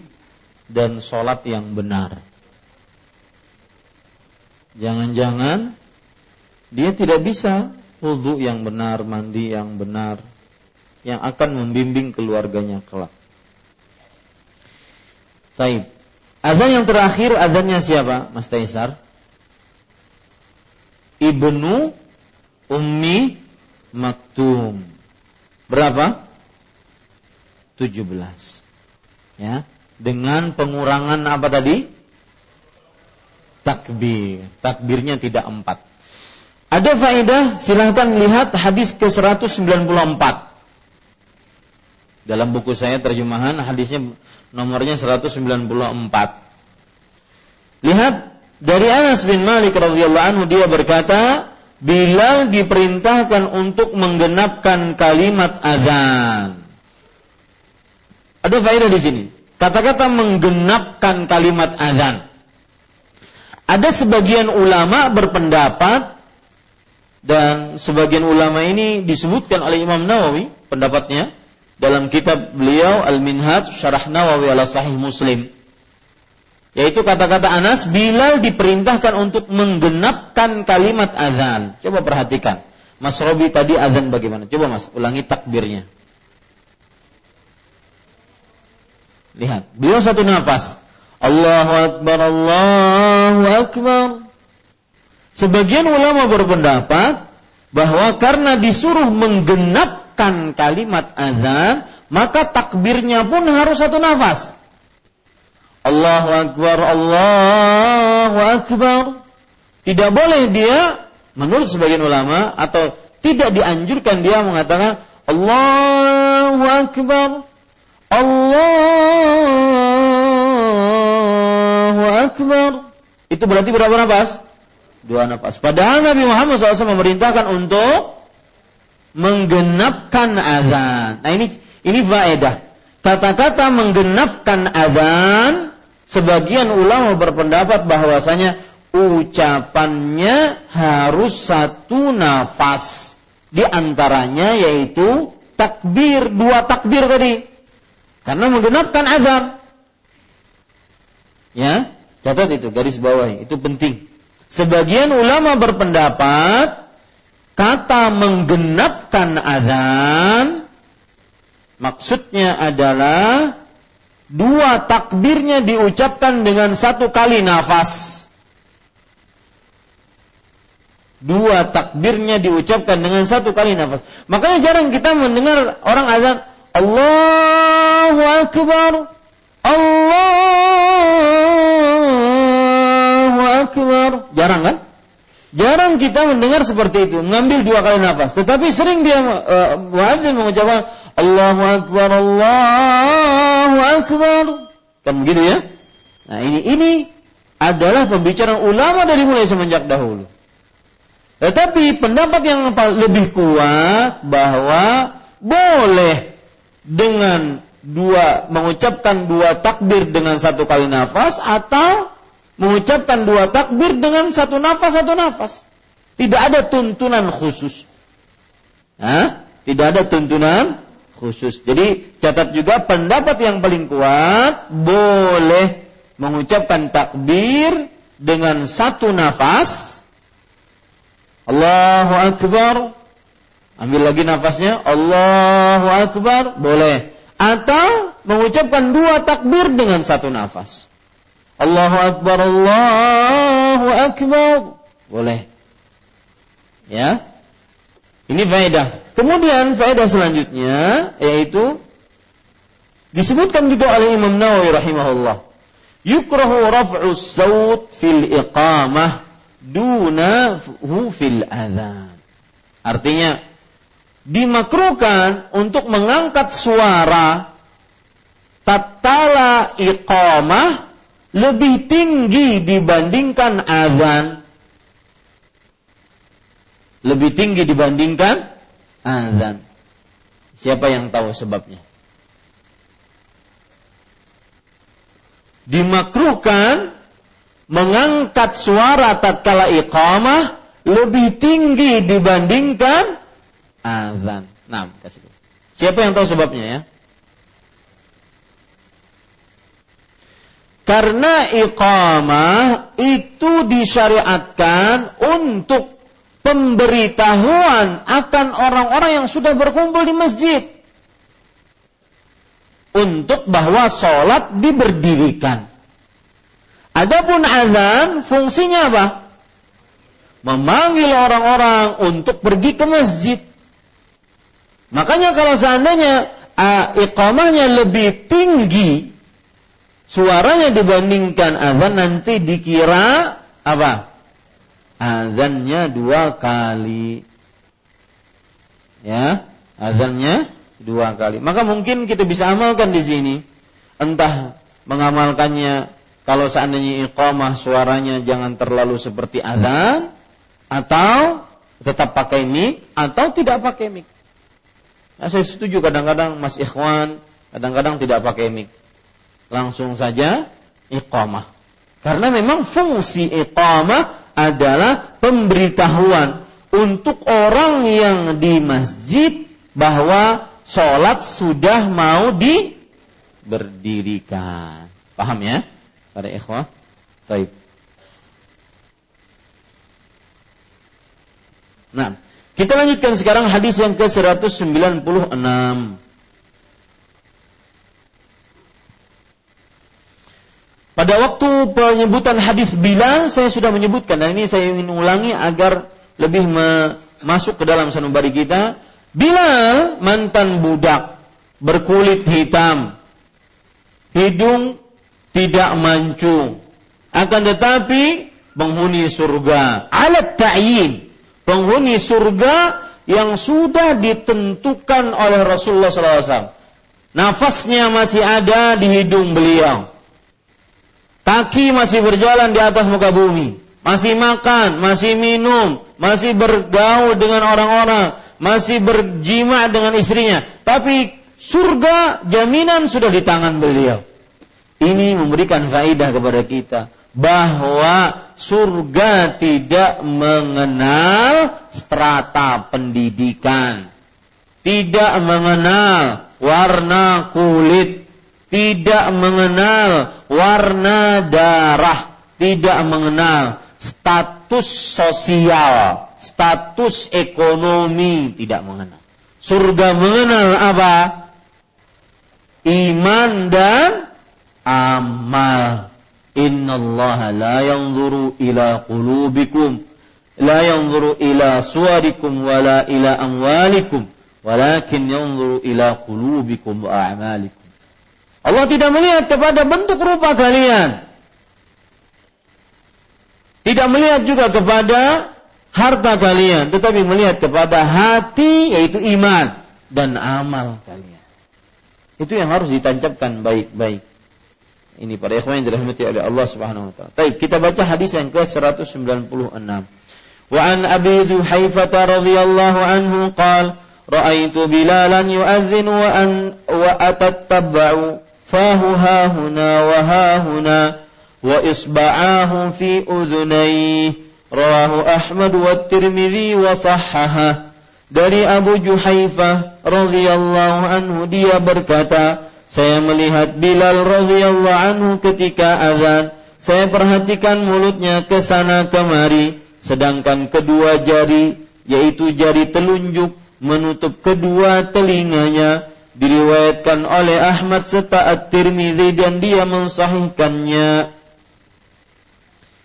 dan sholat yang benar. Jangan-jangan dia tidak bisa wudhu yang benar, mandi yang benar, yang akan membimbing keluarganya kelak. Taib. Azan yang terakhir azannya siapa, Mas Taisar? Ibnu Ummi maktum. Berapa? 17. Ya, dengan pengurangan apa tadi? Takbir. Takbirnya tidak empat. Ada faedah, silahkan lihat hadis ke-194. Dalam buku saya terjemahan hadisnya nomornya 194. Lihat dari Anas bin Malik radhiyallahu anhu dia berkata, Bilal diperintahkan untuk menggenapkan kalimat azan. Ada faedah di sini. Kata-kata menggenapkan kalimat azan. Ada sebagian ulama berpendapat dan sebagian ulama ini disebutkan oleh Imam Nawawi pendapatnya dalam kitab beliau Al-Minhaj Syarah Nawawi ala Sahih Muslim yaitu kata-kata Anas, Bilal diperintahkan untuk menggenapkan kalimat azan. Coba perhatikan. Mas Robi tadi azan bagaimana? Coba mas, ulangi takbirnya. Lihat, beliau satu nafas. Allahu Akbar, Allahu Akbar. Sebagian ulama berpendapat bahwa karena disuruh menggenapkan kalimat azan, maka takbirnya pun harus satu nafas. Allahu Akbar, Allahu Akbar. Tidak boleh dia, menurut sebagian ulama, atau tidak dianjurkan dia mengatakan Allahu Akbar, Allahu Akbar. Itu berarti berapa nafas? Dua nafas. Padahal Nabi Muhammad SAW memerintahkan untuk menggenapkan azan. Nah ini ini faedah. Kata-kata menggenapkan azan Sebagian ulama berpendapat bahwasanya ucapannya harus satu nafas. Di antaranya yaitu takbir, dua takbir tadi. Karena menggenapkan azan. Ya, catat itu garis bawah itu penting. Sebagian ulama berpendapat kata menggenapkan azan maksudnya adalah dua takbirnya diucapkan dengan satu kali nafas. Dua takbirnya diucapkan dengan satu kali nafas. Makanya jarang kita mendengar orang azan Allahu Akbar. Allahu Akbar. Jarang kan? Jarang kita mendengar seperti itu, mengambil dua kali nafas. Tetapi sering dia uh, mengucapkan Allahu Akbar, Allahu Akbar. Kan begitu ya? Nah ini ini adalah pembicaraan ulama dari mulai semenjak dahulu. Tetapi pendapat yang lebih kuat bahwa boleh dengan dua mengucapkan dua takbir dengan satu kali nafas atau mengucapkan dua takbir dengan satu nafas satu nafas. Tidak ada tuntunan khusus. Hah? Tidak ada tuntunan khusus. Jadi catat juga pendapat yang paling kuat boleh mengucapkan takbir dengan satu nafas. Allahu Akbar. Ambil lagi nafasnya. Allahu Akbar. Boleh. Atau mengucapkan dua takbir dengan satu nafas. Allahu Akbar. Allahu Akbar. Boleh. Ya. Ini faedah. Kemudian faedah selanjutnya yaitu disebutkan juga oleh Imam Nawawi rahimahullah. Yukrahu raf'u saut fil iqamah dunahu fil adhan. Artinya dimakruhkan untuk mengangkat suara tatkala iqamah lebih tinggi dibandingkan azan lebih tinggi dibandingkan azan. Siapa yang tahu sebabnya? Dimakruhkan mengangkat suara tatkala iqamah lebih tinggi dibandingkan azan. Nah, kasih. Siapa yang tahu sebabnya ya? Karena iqamah itu disyariatkan untuk pemberitahuan akan orang-orang yang sudah berkumpul di masjid untuk bahwa sholat diberdirikan. Adapun azan fungsinya apa? Memanggil orang-orang untuk pergi ke masjid. Makanya kalau seandainya uh, iqamahnya lebih tinggi suaranya dibandingkan azan nanti dikira apa? Azannya dua kali. Ya, azannya dua kali. Maka mungkin kita bisa amalkan di sini. Entah mengamalkannya kalau seandainya iqamah suaranya jangan terlalu seperti azan atau tetap pakai mic atau tidak pakai mic. Nah, saya setuju kadang-kadang Mas Ikhwan kadang-kadang tidak pakai mic. Langsung saja iqamah. Karena memang fungsi iqamah adalah pemberitahuan untuk orang yang di masjid bahwa sholat sudah mau diberdirikan. Paham ya? Para ikhwah? Baik. Nah, kita lanjutkan sekarang hadis yang ke-196. Pada waktu penyebutan hadis Bilal saya sudah menyebutkan dan ini saya ingin ulangi agar lebih masuk ke dalam sanubari kita. Bilal mantan budak berkulit hitam, hidung tidak mancung, akan tetapi penghuni surga alat ta'yin penghuni surga yang sudah ditentukan oleh Rasulullah SAW. Nafasnya masih ada di hidung beliau. Kaki masih berjalan di atas muka bumi. Masih makan, masih minum, masih bergaul dengan orang-orang, masih berjima dengan istrinya. Tapi surga jaminan sudah di tangan beliau. Ini memberikan faedah kepada kita bahwa surga tidak mengenal strata pendidikan, tidak mengenal warna kulit, tidak mengenal warna darah, tidak mengenal status sosial, status ekonomi, tidak mengenal. Surga mengenal apa? Iman dan amal Inna Allah la yanzuru ila qulubikum la yanzuru ila suwarikum wala ila amwalikum walakin yanzuru ila qulubikum wa a'malikum. Allah tidak melihat kepada bentuk rupa kalian. Tidak melihat juga kepada harta kalian, tetapi melihat kepada hati yaitu iman dan amal kalian. Itu yang harus ditancapkan baik-baik. Ini para ikhwan yang dirahmati oleh Allah Subhanahu wa taala. Baik, kita baca hadis yang ke-196. Wa an Abi Dzuhaifah radhiyallahu anhu qala ra'aitu Bilalan yu'adzinu wa an ha huna wa isba'ahu fi udhunayhi rawahu Ahmad wa Tirmidzi wa sahhaha dari Abu Juhaifah radhiyallahu anhu dia berkata saya melihat Bilal radhiyallahu anhu ketika azan. Saya perhatikan mulutnya ke sana kemari, sedangkan kedua jari, yaitu jari telunjuk, menutup kedua telinganya. Diriwayatkan oleh Ahmad serta At-Tirmidzi dan dia mensahihkannya.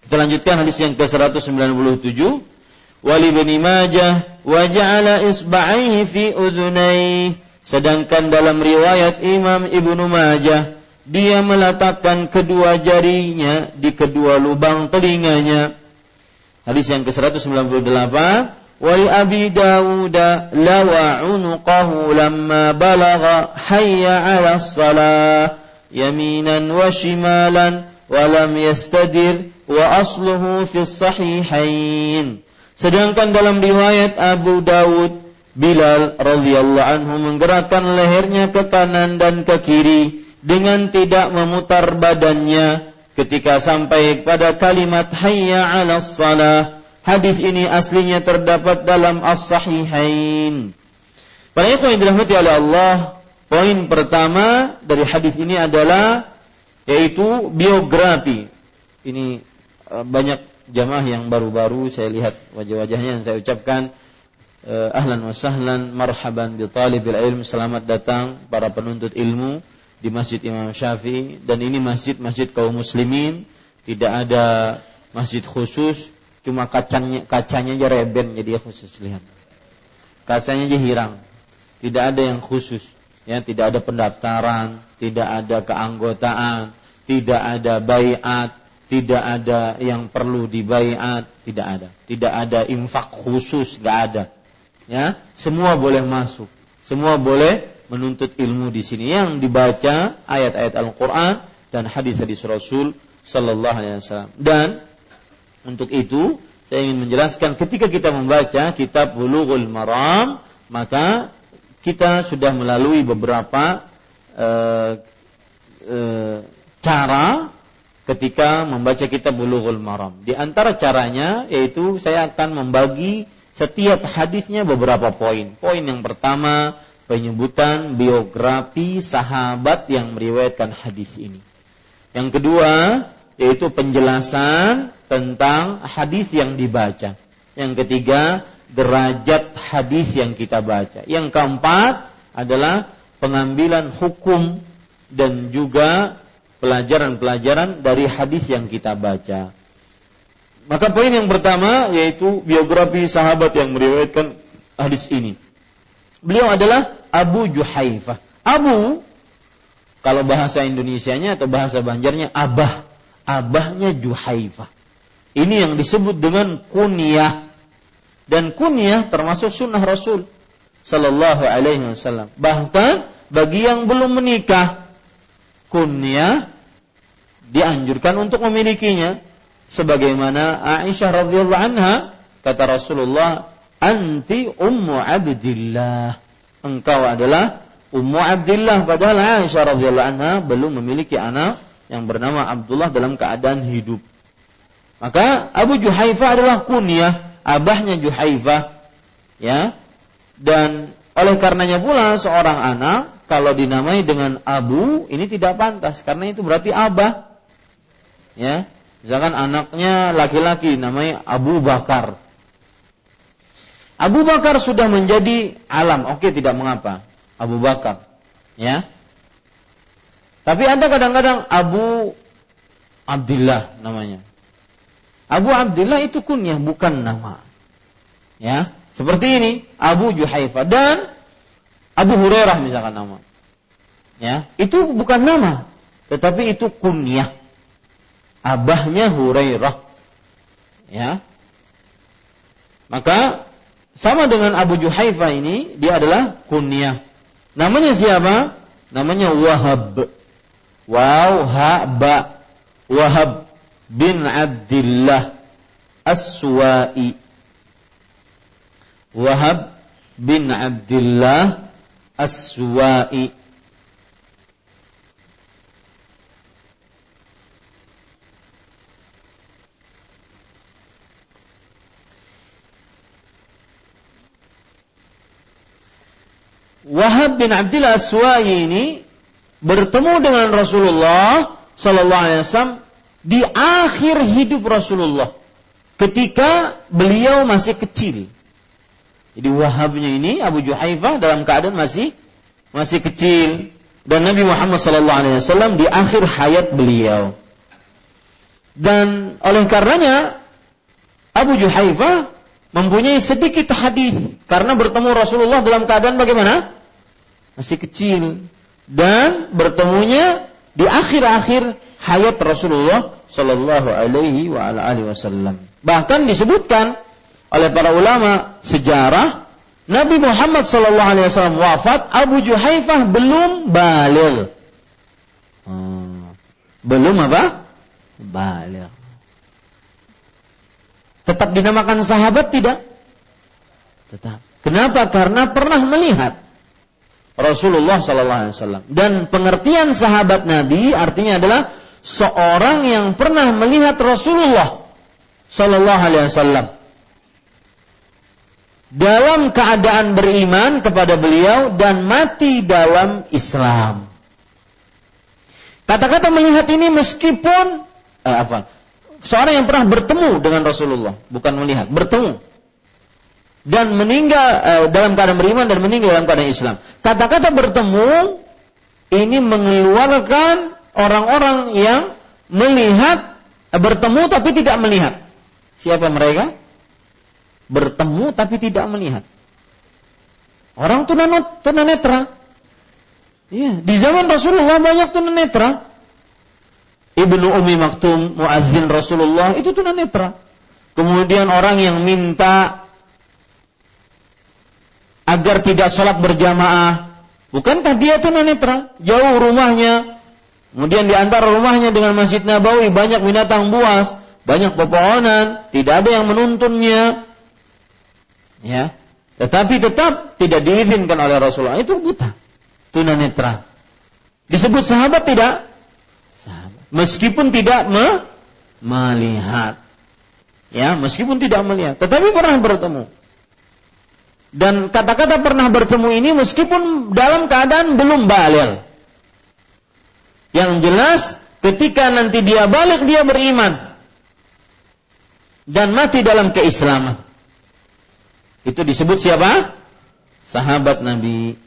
Kita lanjutkan hadis yang ke-197. Wali bin Majah wa ja'ala isba'aihi fi udhunaihi Sedangkan dalam riwayat Imam Ibnu Majah, dia meletakkan kedua jarinya di kedua lubang telinganya. Hadis yang ke-198, Unuqahu lamma balagha hayya 'ala salah yaminan wa shimalan wa lam yastadir wa asluhu fi sahihain. Sedangkan dalam riwayat Abu Dawud Bilal radhiyallahu anhu menggerakkan lehernya ke kanan dan ke kiri dengan tidak memutar badannya ketika sampai pada kalimat hayya 'ala salah. Hadis ini aslinya terdapat dalam As-Sahihain. Para ikhwan yang dirahmati oleh Allah, poin pertama dari hadis ini adalah yaitu biografi. Ini eh, banyak jamaah yang baru-baru saya lihat wajah-wajahnya yang saya ucapkan uh, ahlan wa sahlan marhaban bi talibil ilm selamat datang para penuntut ilmu di Masjid Imam Syafi'i dan ini masjid-masjid kaum muslimin tidak ada masjid khusus cuma kacanya kacanya aja reben jadi khusus lihat kacanya aja hirang Tidak ada yang khusus. Ya, tidak ada pendaftaran, tidak ada keanggotaan, tidak ada bayat, tidak ada yang perlu dibayat, tidak ada. Tidak ada infak khusus, nggak ada. Ya, semua boleh masuk. Semua boleh menuntut ilmu di sini yang dibaca ayat-ayat Al-Qur'an dan hadis-hadis Rasul sallallahu alaihi wasallam. Dan untuk itu saya ingin menjelaskan ketika kita membaca kitab Bulughul Maram maka kita sudah melalui beberapa uh, uh, cara ketika membaca kitab Bulughul Maram. Di antara caranya yaitu saya akan membagi setiap hadisnya beberapa poin. Poin yang pertama penyebutan biografi sahabat yang meriwayatkan hadis ini. Yang kedua, yaitu penjelasan tentang hadis yang dibaca. Yang ketiga, derajat hadis yang kita baca. Yang keempat adalah pengambilan hukum dan juga pelajaran-pelajaran dari hadis yang kita baca. Maka poin yang pertama yaitu biografi sahabat yang meriwayatkan hadis ini. Beliau adalah Abu Juhaifah. Abu kalau bahasa Indonesianya atau bahasa Banjarnya abah, abahnya Juhaifah. Ini yang disebut dengan kunyah. Dan kunyah termasuk sunnah Rasul Sallallahu Alaihi Wasallam. Bahkan bagi yang belum menikah, kunyah dianjurkan untuk memilikinya. Sebagaimana Aisyah radhiyallahu anha kata Rasulullah, "Anti ummu Abdillah." Engkau adalah Ummu Abdullah padahal Aisyah radhiyallahu anha belum memiliki anak yang bernama Abdullah dalam keadaan hidup. Maka Abu Juhaifah adalah kunyah abahnya Juhaifah ya. Dan oleh karenanya pula seorang anak kalau dinamai dengan Abu ini tidak pantas karena itu berarti abah. Ya. Misalkan anaknya laki-laki namanya Abu Bakar. Abu Bakar sudah menjadi alam, oke tidak mengapa. Abu Bakar. Ya. Tapi ada kadang-kadang Abu Abdullah namanya. Abu Abdullah itu kunyah bukan nama. Ya, seperti ini Abu Juhaifa dan Abu Hurairah misalkan nama. Ya, itu bukan nama, tetapi itu kunyah. Abahnya Hurairah. Ya. Maka sama dengan Abu Juhaifa ini dia adalah kunyah. Namanya siapa? Namanya Wahab. Wow, ha, ba. Wahab bin Abdullah Aswa'i. Wahab bin Abdullah Aswa'i. Wahab bin Abdullah Aswa'i ini bertemu dengan Rasulullah Sallallahu Alaihi Wasallam di akhir hidup Rasulullah ketika beliau masih kecil. Jadi Wahabnya ini Abu Juhaifah dalam keadaan masih masih kecil dan Nabi Muhammad Wasallam di akhir hayat beliau. Dan oleh karenanya Abu Juhaifah mempunyai sedikit hadis karena bertemu Rasulullah dalam keadaan bagaimana? Masih kecil dan bertemunya di akhir-akhir hayat Rasulullah Shallallahu Alaihi wa alihi Wasallam. Bahkan disebutkan oleh para ulama sejarah Nabi Muhammad Shallallahu Alaihi Wasallam wafat Abu Juhaifah belum balil. Hmm. Belum apa? Balil. Tetap dinamakan sahabat tidak? Tetap. Kenapa? Karena pernah melihat Rasulullah Sallallahu Alaihi Wasallam. Dan pengertian sahabat Nabi artinya adalah seorang yang pernah melihat Rasulullah Sallallahu Alaihi Wasallam dalam keadaan beriman kepada beliau dan mati dalam Islam. Kata-kata melihat ini meskipun eh, apa? seorang yang pernah bertemu dengan Rasulullah, bukan melihat, bertemu dan meninggal eh, dalam keadaan beriman dan meninggal dalam keadaan Islam. Kata-kata bertemu ini mengeluarkan orang-orang yang melihat bertemu tapi tidak melihat. Siapa mereka? Bertemu tapi tidak melihat. Orang tunanetra. Iya, di zaman Rasulullah banyak tunanetra. Ibnu Umi Maktum, muadzin Rasulullah itu tunanetra. Kemudian orang yang minta agar tidak sholat berjamaah, bukankah dia tunanetra? Jauh rumahnya, kemudian di antara rumahnya dengan Masjid Nabawi banyak binatang buas, banyak pepohonan, tidak ada yang menuntunnya. Ya, tetapi tetap tidak diizinkan oleh Rasulullah. Itu buta. Tunanetra. Disebut sahabat tidak? Sahabat. Meskipun tidak me melihat. Ya, meskipun tidak melihat, tetapi pernah bertemu. Dan kata-kata pernah bertemu ini meskipun dalam keadaan belum balik. Yang jelas ketika nanti dia balik dia beriman dan mati dalam keislaman. Itu disebut siapa? Sahabat Nabi.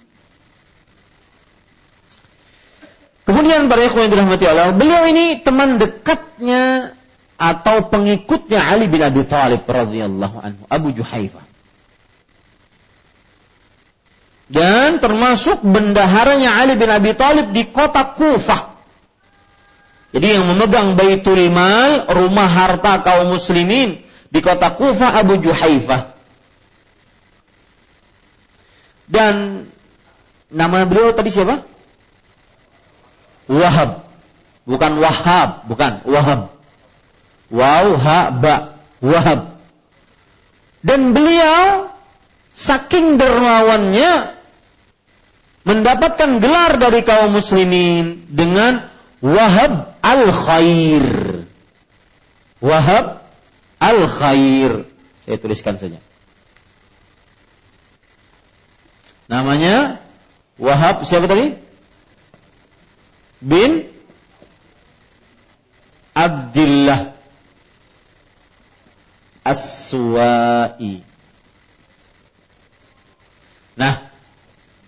Kemudian para ikhwan yang dirahmati Allah, beliau ini teman dekatnya atau pengikutnya Ali bin Abi Thalib radhiyallahu anhu, Abu Juhaifah. Dan termasuk bendaharanya Ali bin Abi Thalib di kota Kufah. Jadi yang memegang Baitul Mal, rumah harta kaum muslimin di kota Kufah Abu Juhaifah. Dan nama beliau tadi siapa? Wahab. Bukan Wahab, bukan Wahab. Wow, ha, ba. Wahab. Dan beliau saking dermawannya mendapatkan gelar dari kaum muslimin dengan Wahab al-Khair. Wahab al-Khair. Saya tuliskan saja. Namanya Wahab siapa tadi? Bin Abdullah Aswa'i. Nah,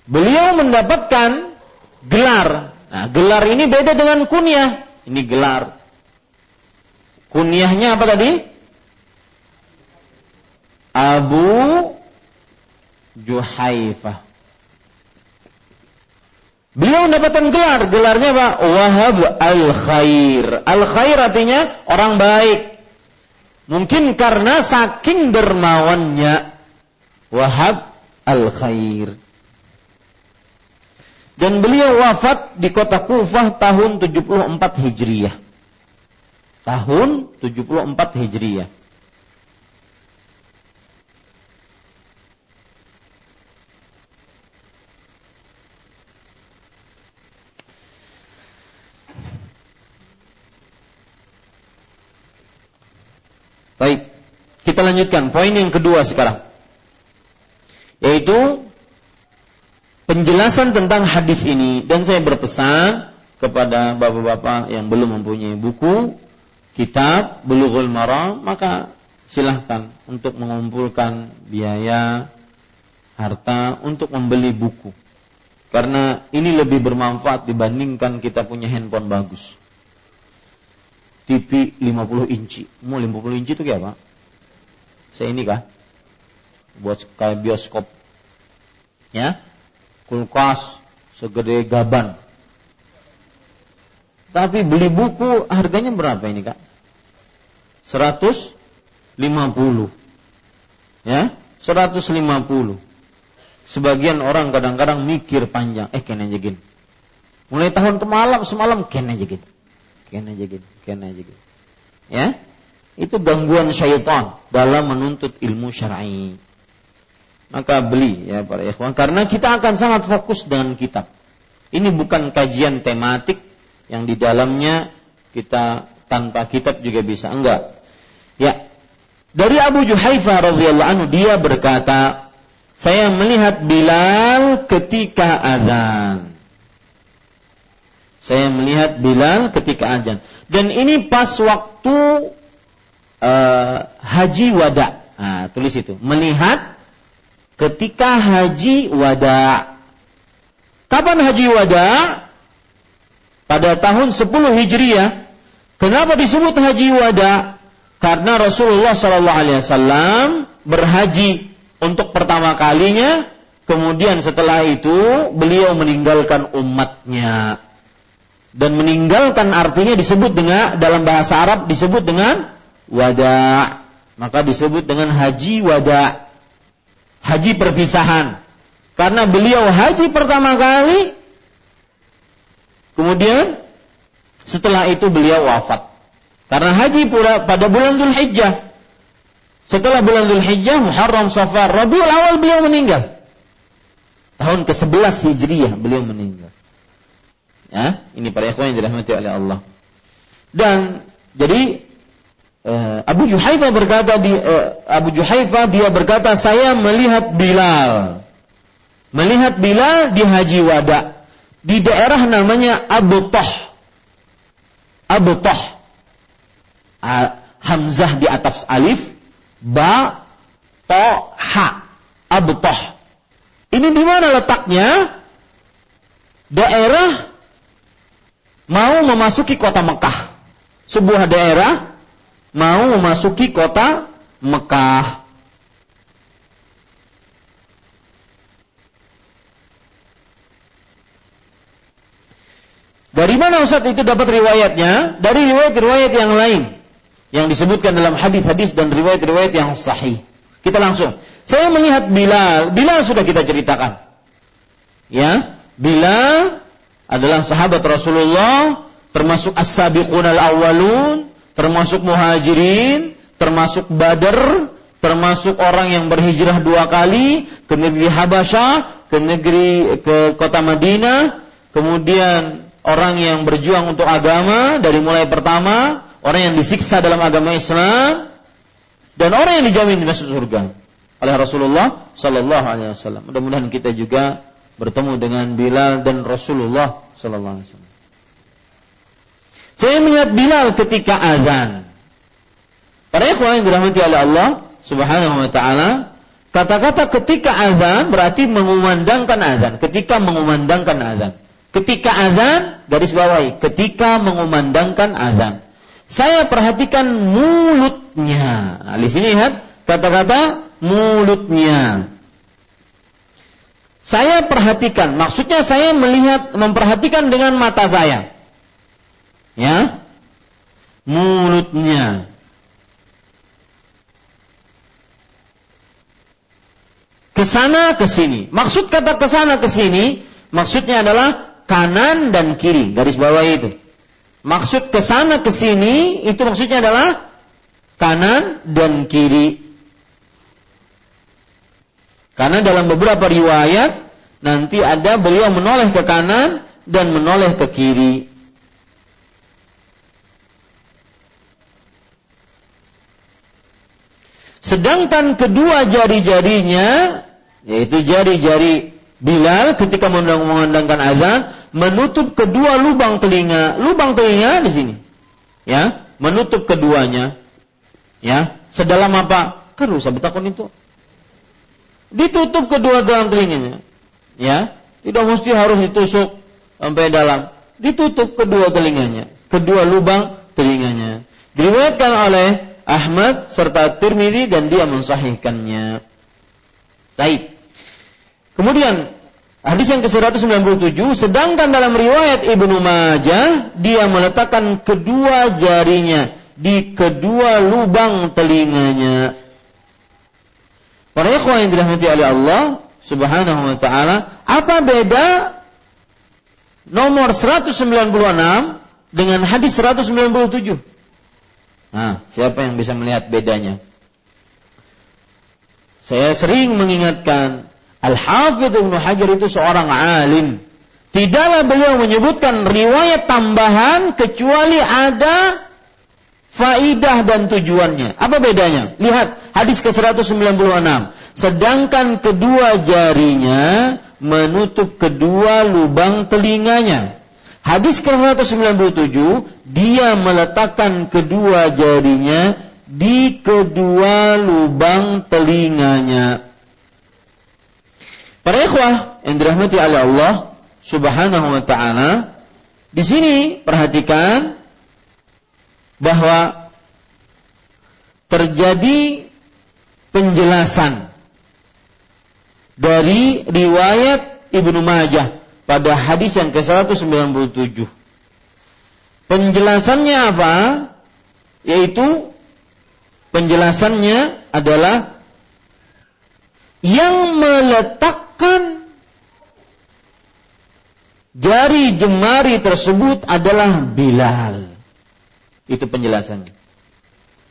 beliau mendapatkan gelar. Nah, gelar ini beda dengan kunyah. Ini gelar. Kunyahnya apa tadi? Abu Juhaifah. Beliau mendapatkan gelar, gelarnya apa? Wahab al-khair. Al-khair artinya orang baik. Mungkin karena saking dermawannya Wahab al-khair. Dan beliau wafat di kota Kufah tahun 74 Hijriyah. Tahun 74 Hijriyah. Baik, kita lanjutkan poin yang kedua sekarang. Yaitu penjelasan tentang hadis ini dan saya berpesan kepada bapak-bapak yang belum mempunyai buku kitab Bulughul Maram maka silahkan untuk mengumpulkan biaya harta untuk membeli buku karena ini lebih bermanfaat dibandingkan kita punya handphone bagus TV 50 inci. Mau 50 inci itu kayak apa? Saya ini kah? Buat kayak bioskop. Ya? Kulkas segede gaban. Tapi beli buku harganya berapa ini kak? 150 Ya 150 Sebagian orang kadang-kadang mikir panjang Eh kena aja Mulai tahun ke malam semalam kena aja Ken aja gitu, ken aja. Ya, itu gangguan syaitan dalam menuntut ilmu syar'i. Maka beli ya para ikhwan karena kita akan sangat fokus dengan kitab. Ini bukan kajian tematik yang di dalamnya kita tanpa kitab juga bisa. Enggak. Ya. Dari Abu Juhaifah radhiyallahu anhu dia berkata, saya melihat Bilal ketika azan. Saya melihat Bilal ketika ajan. Dan ini pas waktu uh, haji wada. Nah, tulis itu. Melihat ketika haji wada. Kapan haji wada? Pada tahun 10 Hijriah. Kenapa disebut haji wada? Karena Rasulullah Sallallahu Alaihi Wasallam berhaji untuk pertama kalinya kemudian setelah itu beliau meninggalkan umatnya. Dan meninggalkan artinya disebut dengan dalam bahasa Arab disebut dengan wada. Maka disebut dengan haji wada. Haji perpisahan. Karena beliau haji pertama kali kemudian setelah itu beliau wafat. Karena haji pula pada bulan Zulhijjah. Setelah bulan Zulhijjah, Muharram, Safar, Rabiul Awal beliau meninggal. Tahun ke-11 Hijriah beliau meninggal. Ya, ini para ikhwan yang dirahmati oleh Allah. Dan jadi uh, Abu Juhaifa berkata di uh, Abu Juhaifa dia berkata saya melihat Bilal. Melihat Bilal di Haji Wada di daerah namanya Abu Toh. Abu Toh. Hamzah di atas alif, ba, to, ha. Abu Toh. Ini di mana letaknya? Daerah mau memasuki kota Mekah. Sebuah daerah mau memasuki kota Mekah. Dari mana Ustaz itu dapat riwayatnya? Dari riwayat-riwayat yang lain yang disebutkan dalam hadis-hadis dan riwayat-riwayat yang sahih. Kita langsung. Saya melihat Bilal. Bilal sudah kita ceritakan. Ya, Bilal adalah sahabat Rasulullah, termasuk as-sabiqun al-awwalun, termasuk muhajirin, termasuk Badar, termasuk orang yang berhijrah dua kali ke negeri Habasyah, ke negeri ke kota Madinah, kemudian orang yang berjuang untuk agama dari mulai pertama, orang yang disiksa dalam agama Islam, dan orang yang dijamin di masuk surga oleh Rasulullah Sallallahu Alaihi Wasallam. Mudah-mudahan kita juga bertemu dengan Bilal dan Rasulullah sallallahu alaihi wasallam. Saya melihat Bilal ketika azan. Para ikhwan yang dirahmati oleh Allah Subhanahu wa taala, kata-kata ketika azan berarti mengumandangkan azan, ketika mengumandangkan azan. Ketika azan, garis bawahi, ketika mengumandangkan azan. Saya perhatikan mulutnya. Nah, di sini lihat kata-kata mulutnya. Saya perhatikan, maksudnya saya melihat, memperhatikan dengan mata saya. Ya, mulutnya. Ke sana ke sini. Maksud kata ke sana ke sini, maksudnya adalah kanan dan kiri. Garis bawah itu. Maksud ke sana ke sini, itu maksudnya adalah kanan dan kiri. Karena dalam beberapa riwayat nanti ada beliau menoleh ke kanan dan menoleh ke kiri. Sedangkan kedua jari-jarinya yaitu jari-jari Bilal ketika mengandangkan azan menutup kedua lubang telinga. Lubang telinga di sini. Ya, menutup keduanya. Ya, sedalam apa? Kan usah betakon itu. Ditutup kedua gelang telinganya. Ya, tidak mesti harus ditusuk sampai dalam. Ditutup kedua telinganya, kedua lubang telinganya. Diriwayatkan oleh Ahmad serta Tirmidzi dan dia mensahihkannya. Baik. Kemudian hadis yang ke-197 sedangkan dalam riwayat Ibnu Majah dia meletakkan kedua jarinya di kedua lubang telinganya Para ikhwan yang dirahmati oleh Allah Subhanahu wa taala, apa beda nomor 196 dengan hadis 197? Nah, siapa yang bisa melihat bedanya? Saya sering mengingatkan Al-Hafidh Ibnu Hajar itu seorang alim. Tidaklah beliau menyebutkan riwayat tambahan kecuali ada faidah dan tujuannya. Apa bedanya? Lihat hadis ke-196. Sedangkan kedua jarinya menutup kedua lubang telinganya. Hadis ke-197 dia meletakkan kedua jarinya di kedua lubang telinganya. Para ikhwah yang dirahmati oleh Allah Subhanahu wa taala, di sini perhatikan bahwa terjadi penjelasan dari riwayat Ibnu Majah pada hadis yang ke-197. Penjelasannya apa? Yaitu penjelasannya adalah yang meletakkan jari jemari tersebut adalah Bilal. Itu penjelasannya.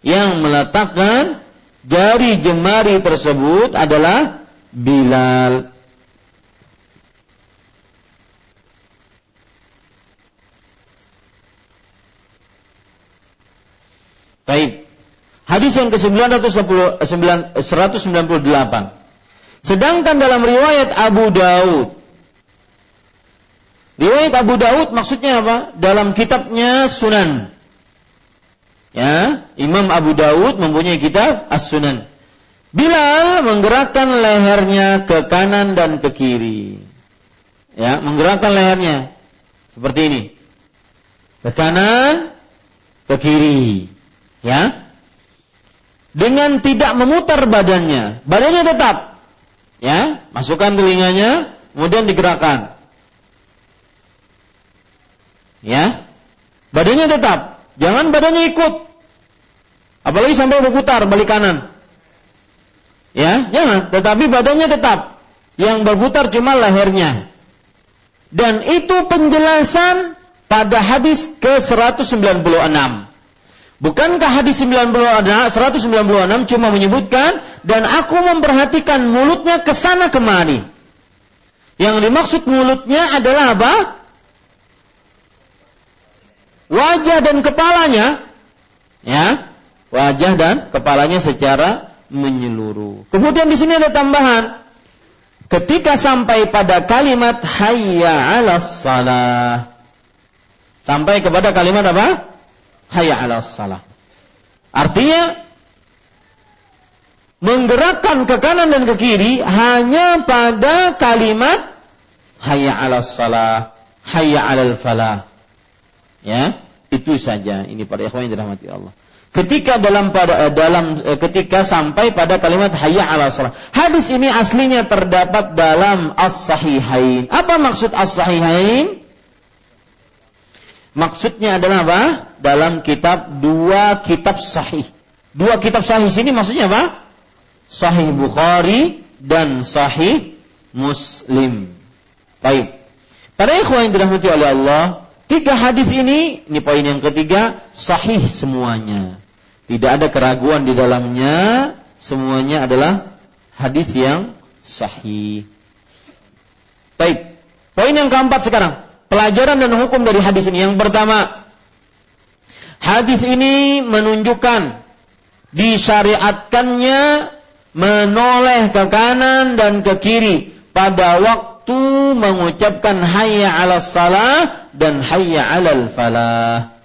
Yang meletakkan jari jemari tersebut adalah Bilal. Baik. Hadis yang ke-998. Sedangkan dalam riwayat Abu Daud Riwayat Abu Daud maksudnya apa? Dalam kitabnya Sunan. Ya, Imam Abu Daud mempunyai kitab As-Sunan. Bilal menggerakkan lehernya ke kanan dan ke kiri. Ya, menggerakkan lehernya seperti ini. Ke kanan, ke kiri. Ya. Dengan tidak memutar badannya. Badannya tetap. Ya, masukkan telinganya, kemudian digerakkan. Ya. Badannya tetap, jangan badannya ikut. Apalagi sampai berputar balik kanan. Ya, jangan, tetapi badannya tetap. Yang berputar cuma lehernya. Dan itu penjelasan pada hadis ke-196. Bukankah hadis 96, 196 cuma menyebutkan dan aku memperhatikan mulutnya ke sana kemari. Yang dimaksud mulutnya adalah apa? wajah dan kepalanya, ya, wajah dan kepalanya secara menyeluruh. Kemudian di sini ada tambahan. Ketika sampai pada kalimat hayya 'alas salah. Sampai kepada kalimat apa? Hayya 'alas salah. Artinya menggerakkan ke kanan dan ke kiri hanya pada kalimat hayya 'alas salah, hayya 'alal falah. Ya, itu saja. Ini para ikhwan yang dirahmati Allah. Ketika dalam pada eh, dalam eh, ketika sampai pada kalimat hayya 'ala shalah. Hadis ini aslinya terdapat dalam as-sahihain. Apa maksud as-sahihain? Maksudnya adalah apa? Dalam kitab dua kitab sahih. Dua kitab sahih sini maksudnya apa? Sahih Bukhari dan Sahih Muslim. Baik. Para ikhwan yang dirahmati oleh Allah, Tiga hadis ini, ini poin yang ketiga, sahih semuanya. Tidak ada keraguan di dalamnya, semuanya adalah hadis yang sahih. Baik, poin yang keempat sekarang, pelajaran dan hukum dari hadis ini. Yang pertama, hadis ini menunjukkan disyariatkannya menoleh ke kanan dan ke kiri pada waktu mengucapkan hayya 'ala salah dan hayya 'alal falah.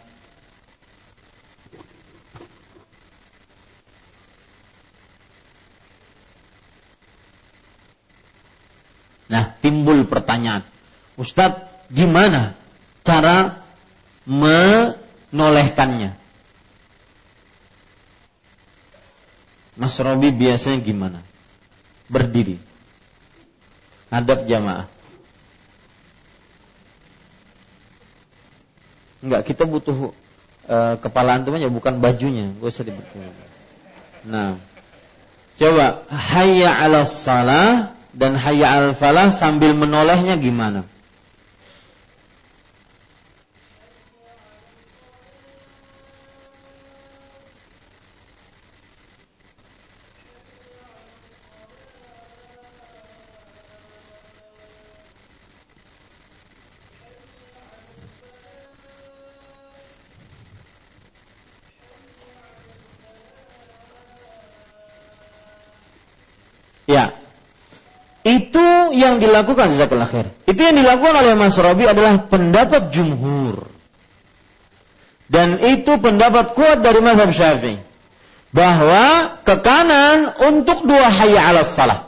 Nah, timbul pertanyaan. Ustadz, gimana cara menolehkannya? Mas Robi biasanya gimana? Berdiri. Hadap jamaah. Enggak, kita butuh uh, kepala antum aja bukan bajunya, gak usah dibutuh. Nah, coba hayya 'ala salah dan hayya 'al falah sambil menolehnya gimana? Ya. Itu yang dilakukan jazakallah khair. Itu yang dilakukan oleh Mas Robi adalah pendapat jumhur. Dan itu pendapat kuat dari mazhab Syafi'i. Bahwa ke kanan untuk dua hayya ala salah.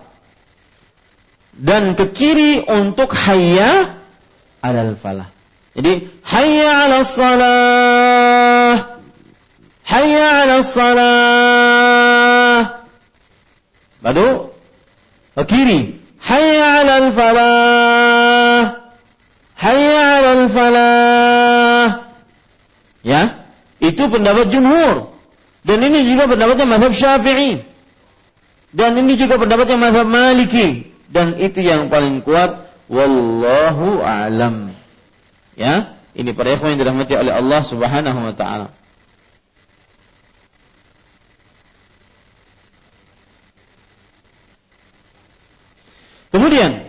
Dan ke kiri untuk hayya ala falah. Jadi hayya ala salah. Hayya ala salah. Lalu kiri hayya 'alal falah. Hayya 'alal falah. Ya, itu pendapat jumhur. Dan ini juga pendapatnya mazhab Syafi'i. Dan ini juga pendapatnya mazhab Maliki. Dan itu yang paling kuat wallahu a'lam. Ya, ini para ikhwan yang dirahmati oleh Allah Subhanahu wa taala. Kemudian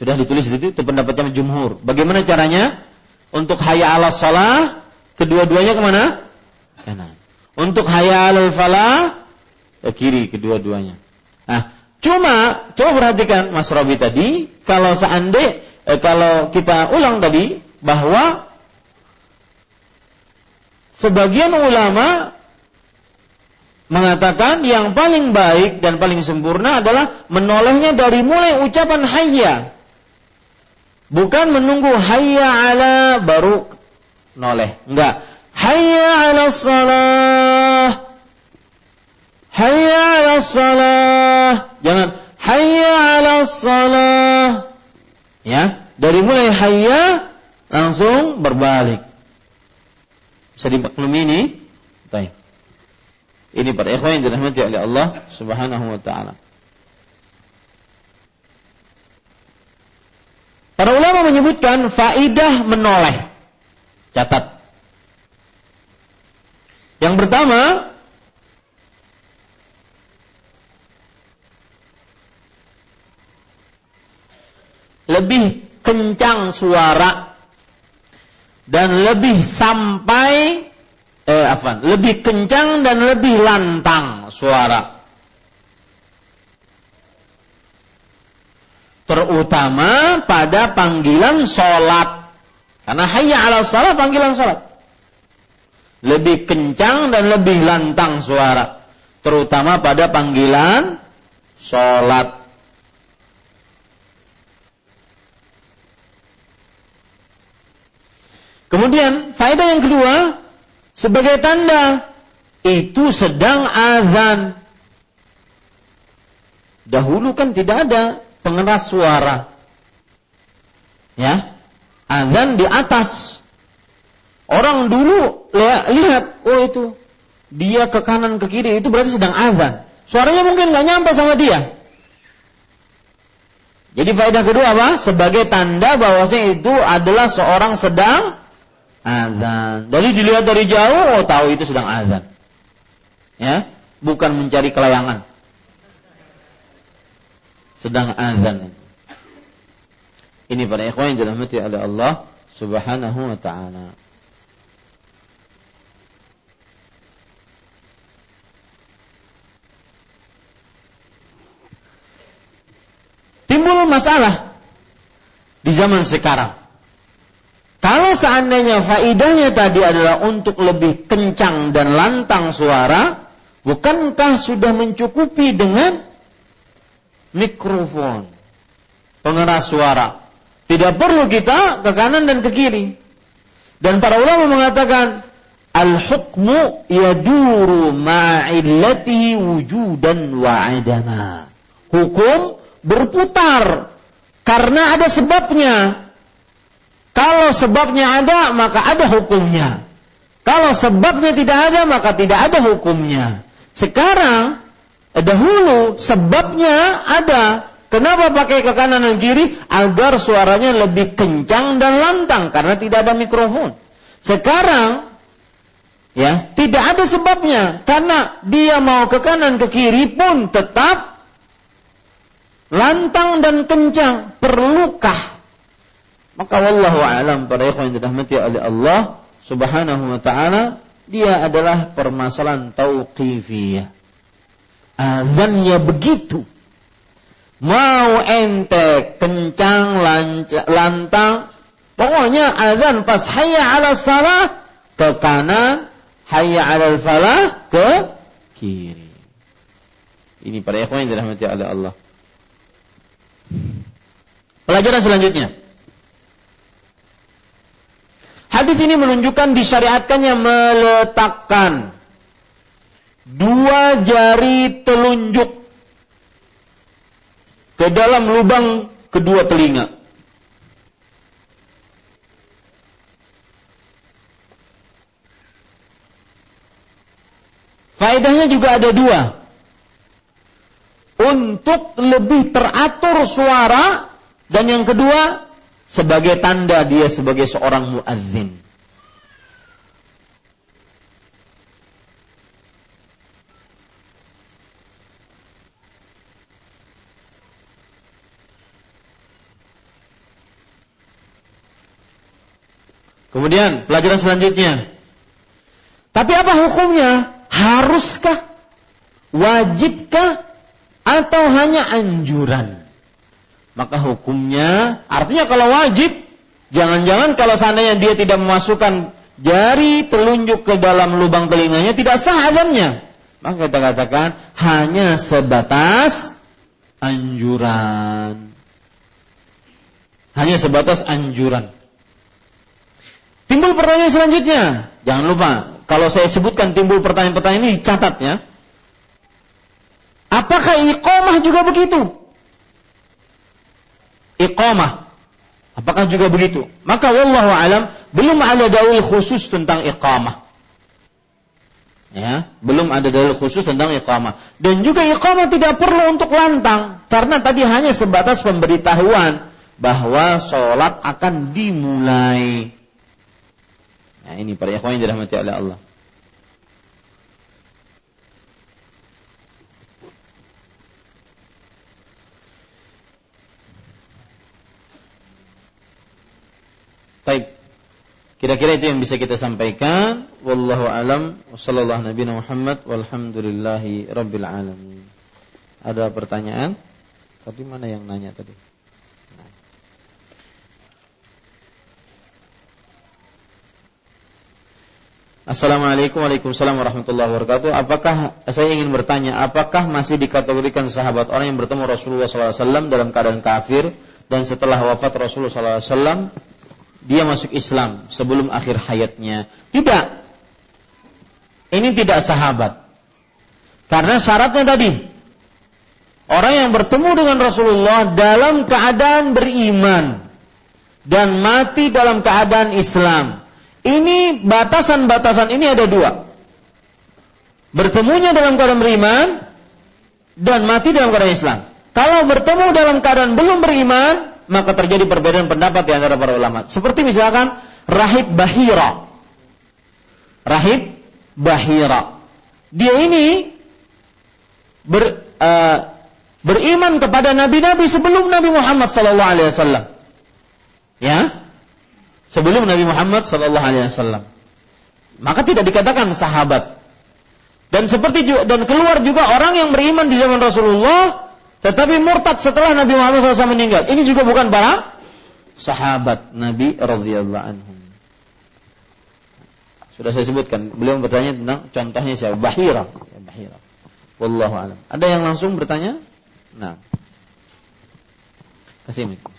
sudah ditulis di itu pendapatnya jumhur. Bagaimana caranya? Untuk hayya 'ala shalah kedua-duanya ke mana? Kanan. Untuk hayya 'alal falah ke kiri kedua-duanya. Nah, cuma coba perhatikan Mas Robi tadi kalau seandainya eh, kalau kita ulang tadi bahwa sebagian ulama mengatakan yang paling baik dan paling sempurna adalah menolehnya dari mulai ucapan hayya. Bukan menunggu hayya ala baru noleh. Enggak. Hayya ala salah. Hayya ala salah. Jangan hayya ala salah. Ya, dari mulai hayya langsung berbalik. Bisa dimaklumi ini? Ini para ikhwan yang dirahmati oleh Allah Subhanahu wa taala. Para ulama menyebutkan faidah menoleh. Catat. Yang pertama, lebih kencang suara dan lebih sampai eh, afan, lebih kencang dan lebih lantang suara. Terutama pada panggilan sholat. Karena hayya ala sholat panggilan sholat. Lebih kencang dan lebih lantang suara. Terutama pada panggilan sholat. Kemudian faedah yang kedua sebagai tanda itu sedang azan. Dahulu kan tidak ada pengeras suara. Ya. Azan di atas. Orang dulu lihat, oh itu dia ke kanan ke kiri itu berarti sedang azan. Suaranya mungkin nggak nyampe sama dia. Jadi faedah kedua apa? Sebagai tanda bahwasanya itu adalah seorang sedang azan. Jadi dilihat dari jauh, oh tahu itu sedang azan. Ya, bukan mencari kelayangan. Sedang azan. Ini para ikhwan yang dirahmati oleh Allah Subhanahu wa taala. Timbul masalah di zaman sekarang. Kalau seandainya faidahnya tadi adalah untuk lebih kencang dan lantang suara, bukankah sudah mencukupi dengan mikrofon pengeras suara? Tidak perlu kita ke kanan dan ke kiri. Dan para ulama mengatakan al-hukmu yaduru ma'illatihi wujudan wa adama. Hukum berputar karena ada sebabnya kalau sebabnya ada, maka ada hukumnya. Kalau sebabnya tidak ada, maka tidak ada hukumnya. Sekarang, dahulu sebabnya ada. Kenapa pakai ke kanan dan kiri? Agar suaranya lebih kencang dan lantang karena tidak ada mikrofon. Sekarang ya, tidak ada sebabnya karena dia mau ke kanan ke kiri pun tetap lantang dan kencang. Perlukah maka wallahu alam para ikhwan yang dirahmati oleh Allah Subhanahu wa taala, dia adalah permasalahan tauqifiyah. Azannya begitu. Mau ente kencang lantang, pokoknya azan pas hayya 'ala salah ke kanan, hayya 'ala falah ke kiri. Ini para ikhwan yang dirahmati oleh Allah. Pelajaran selanjutnya. Hadis ini menunjukkan disyariatkannya meletakkan dua jari telunjuk ke dalam lubang kedua telinga. Faedahnya juga ada dua. Untuk lebih teratur suara dan yang kedua sebagai tanda dia sebagai seorang muadzin. Kemudian pelajaran selanjutnya. Tapi apa hukumnya? Haruskah? Wajibkah? Atau hanya anjuran? Maka hukumnya, artinya kalau wajib, jangan-jangan kalau seandainya dia tidak memasukkan jari telunjuk ke dalam lubang telinganya, tidak sah adamnya. Maka kita katakan hanya sebatas anjuran. Hanya sebatas anjuran. Timbul pertanyaan selanjutnya. Jangan lupa, kalau saya sebutkan timbul pertanyaan-pertanyaan ini dicatat ya. Apakah iqamah juga begitu? Iqamah. Apakah juga begitu? Maka wallahu alam belum ada dalil khusus tentang iqamah. Ya, belum ada dalil khusus tentang iqamah. Dan juga iqamah tidak perlu untuk lantang karena tadi hanya sebatas pemberitahuan bahwa sholat akan dimulai. Nah ini para ikhwan yang dirahmati oleh Allah. Baik. Kira-kira itu yang bisa kita sampaikan. Wallahu alam. Nabi Muhammad. Walhamdulillahi rabbil alamin. Ada pertanyaan? Tadi mana yang nanya tadi? Assalamualaikum warahmatullahi wabarakatuh. Apakah saya ingin bertanya, apakah masih dikategorikan sahabat orang yang bertemu Rasulullah SAW dalam keadaan kafir dan setelah wafat Rasulullah SAW dia masuk Islam sebelum akhir hayatnya? Tidak. Ini tidak sahabat. Karena syaratnya tadi orang yang bertemu dengan Rasulullah dalam keadaan beriman dan mati dalam keadaan Islam ini batasan-batasan ini ada dua. Bertemunya dalam keadaan beriman dan mati dalam keadaan Islam. Kalau bertemu dalam keadaan belum beriman, maka terjadi perbedaan pendapat di antara para ulama. Seperti misalkan rahib Bahira. Rahib Bahira. Dia ini ber, uh, beriman kepada nabi-nabi sebelum Nabi Muhammad sallallahu alaihi wasallam. Ya, sebelum Nabi Muhammad Sallallahu Alaihi Wasallam. Maka tidak dikatakan sahabat. Dan seperti juga, dan keluar juga orang yang beriman di zaman Rasulullah, tetapi murtad setelah Nabi Muhammad SAW meninggal. Ini juga bukan para sahabat Nabi radhiyallahu anhum. Sudah saya sebutkan. Beliau bertanya tentang contohnya siapa? Bahira. Ya, Bahira. Wallahu alam. Ada yang langsung bertanya? Nah. Kasih mikro.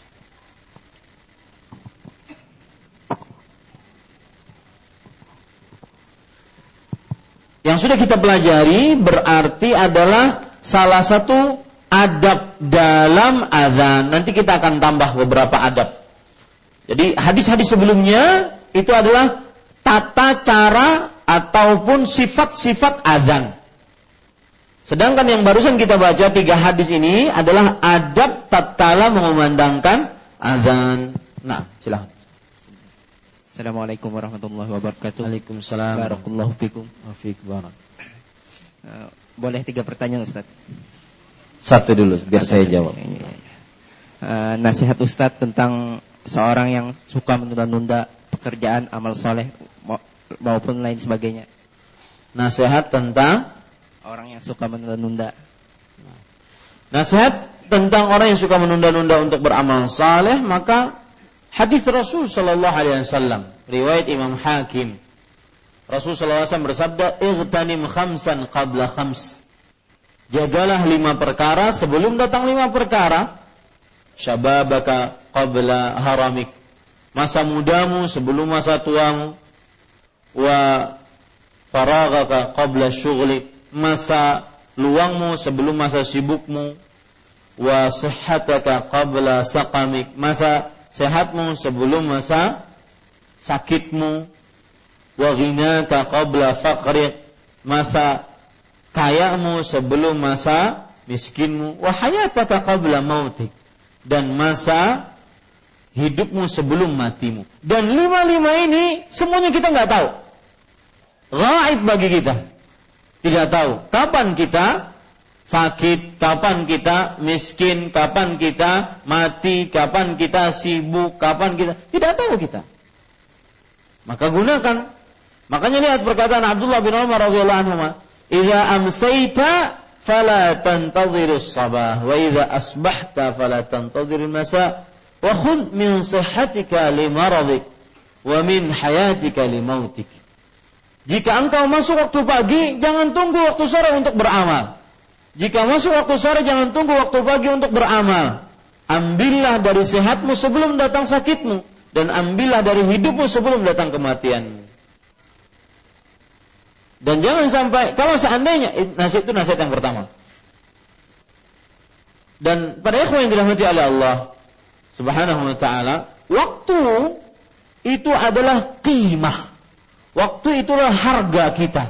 Yang sudah kita pelajari berarti adalah salah satu adab dalam azan. Nanti kita akan tambah beberapa adab. Jadi hadis-hadis sebelumnya itu adalah tata cara ataupun sifat-sifat azan. Sedangkan yang barusan kita baca tiga hadis ini adalah adab tatkala mengumandangkan azan. Nah, silahkan. Assalamualaikum warahmatullahi wabarakatuh. Waalaikumsalam. Barakallahu fikum. Wafik barak. Uh, boleh tiga pertanyaan Ustaz? Satu dulu biar Satu saya jawab. Uh, nasihat Ustaz tentang seorang yang suka menunda-nunda pekerjaan amal soleh maupun lain sebagainya. Nasihat tentang orang yang suka menunda-nunda. Nasihat tentang orang yang suka menunda-nunda untuk beramal saleh maka Hadis Rasul Shallallahu Alaihi Wasallam, riwayat Imam Hakim. Rasul Shallallahu Alaihi Wasallam bersabda, "Ightanim khamsan qabla khams." Jagalah lima perkara sebelum datang lima perkara. Syababaka qabla haramik. Masa mudamu sebelum masa tuamu. Wa faragaka qabla syughlik. Masa luangmu sebelum masa sibukmu. wa sihhataka qabla saqamik masa sehatmu sebelum masa sakitmu wa ghinaka qabla faqrik masa kayamu sebelum masa miskinmu. Wa hayataka qabla mautik dan masa hidupmu sebelum matimu. Dan lima-lima ini semuanya kita nggak tahu. Gaib bagi kita. Tidak tahu kapan kita sakit, kapan kita miskin, kapan kita mati, kapan kita sibuk, kapan kita tidak tahu kita. Maka gunakan. Makanya lihat perkataan Abdullah bin Umar radhiyallahu anhu, "Idza amsayta fala tantadhirus sabah wa idza asbahta fala tantadhirul masa wa khudh min sihhatika li maradik wa min hayatika li mautik." Jika engkau masuk waktu pagi, jangan tunggu waktu sore untuk beramal. Jika masuk waktu sore jangan tunggu waktu pagi untuk beramal. Ambillah dari sehatmu sebelum datang sakitmu dan ambillah dari hidupmu sebelum datang kematianmu. Dan jangan sampai kalau seandainya nasihat itu nasihat yang pertama. Dan pada ikhwan yang dirahmati oleh Allah Subhanahu wa taala, waktu itu adalah qimah. Waktu itulah harga kita.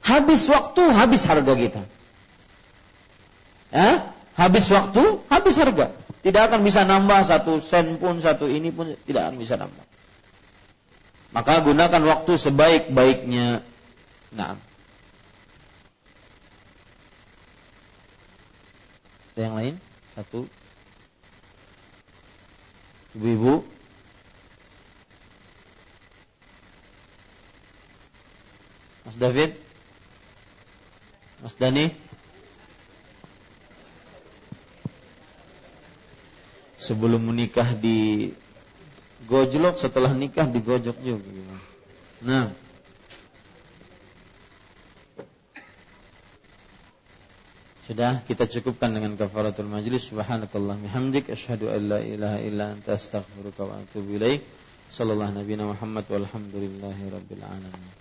Habis waktu, habis harga kita eh, habis waktu, habis harga. Tidak akan bisa nambah satu sen pun, satu ini pun tidak akan bisa nambah. Maka gunakan waktu sebaik-baiknya. Nah. Ada yang lain? Satu. Ibu-ibu. Mas David. Mas Dani. sebelum menikah di gojlok setelah nikah di gojok juga nah sudah kita cukupkan dengan kafaratul majlis. Subhanakallah bihamdik. Asyhadu an la ilaha illa anta astaghfiruka wa atubu ilaik. Sallallahu nabiyana muhammad walhamdulillahi rabbil alamin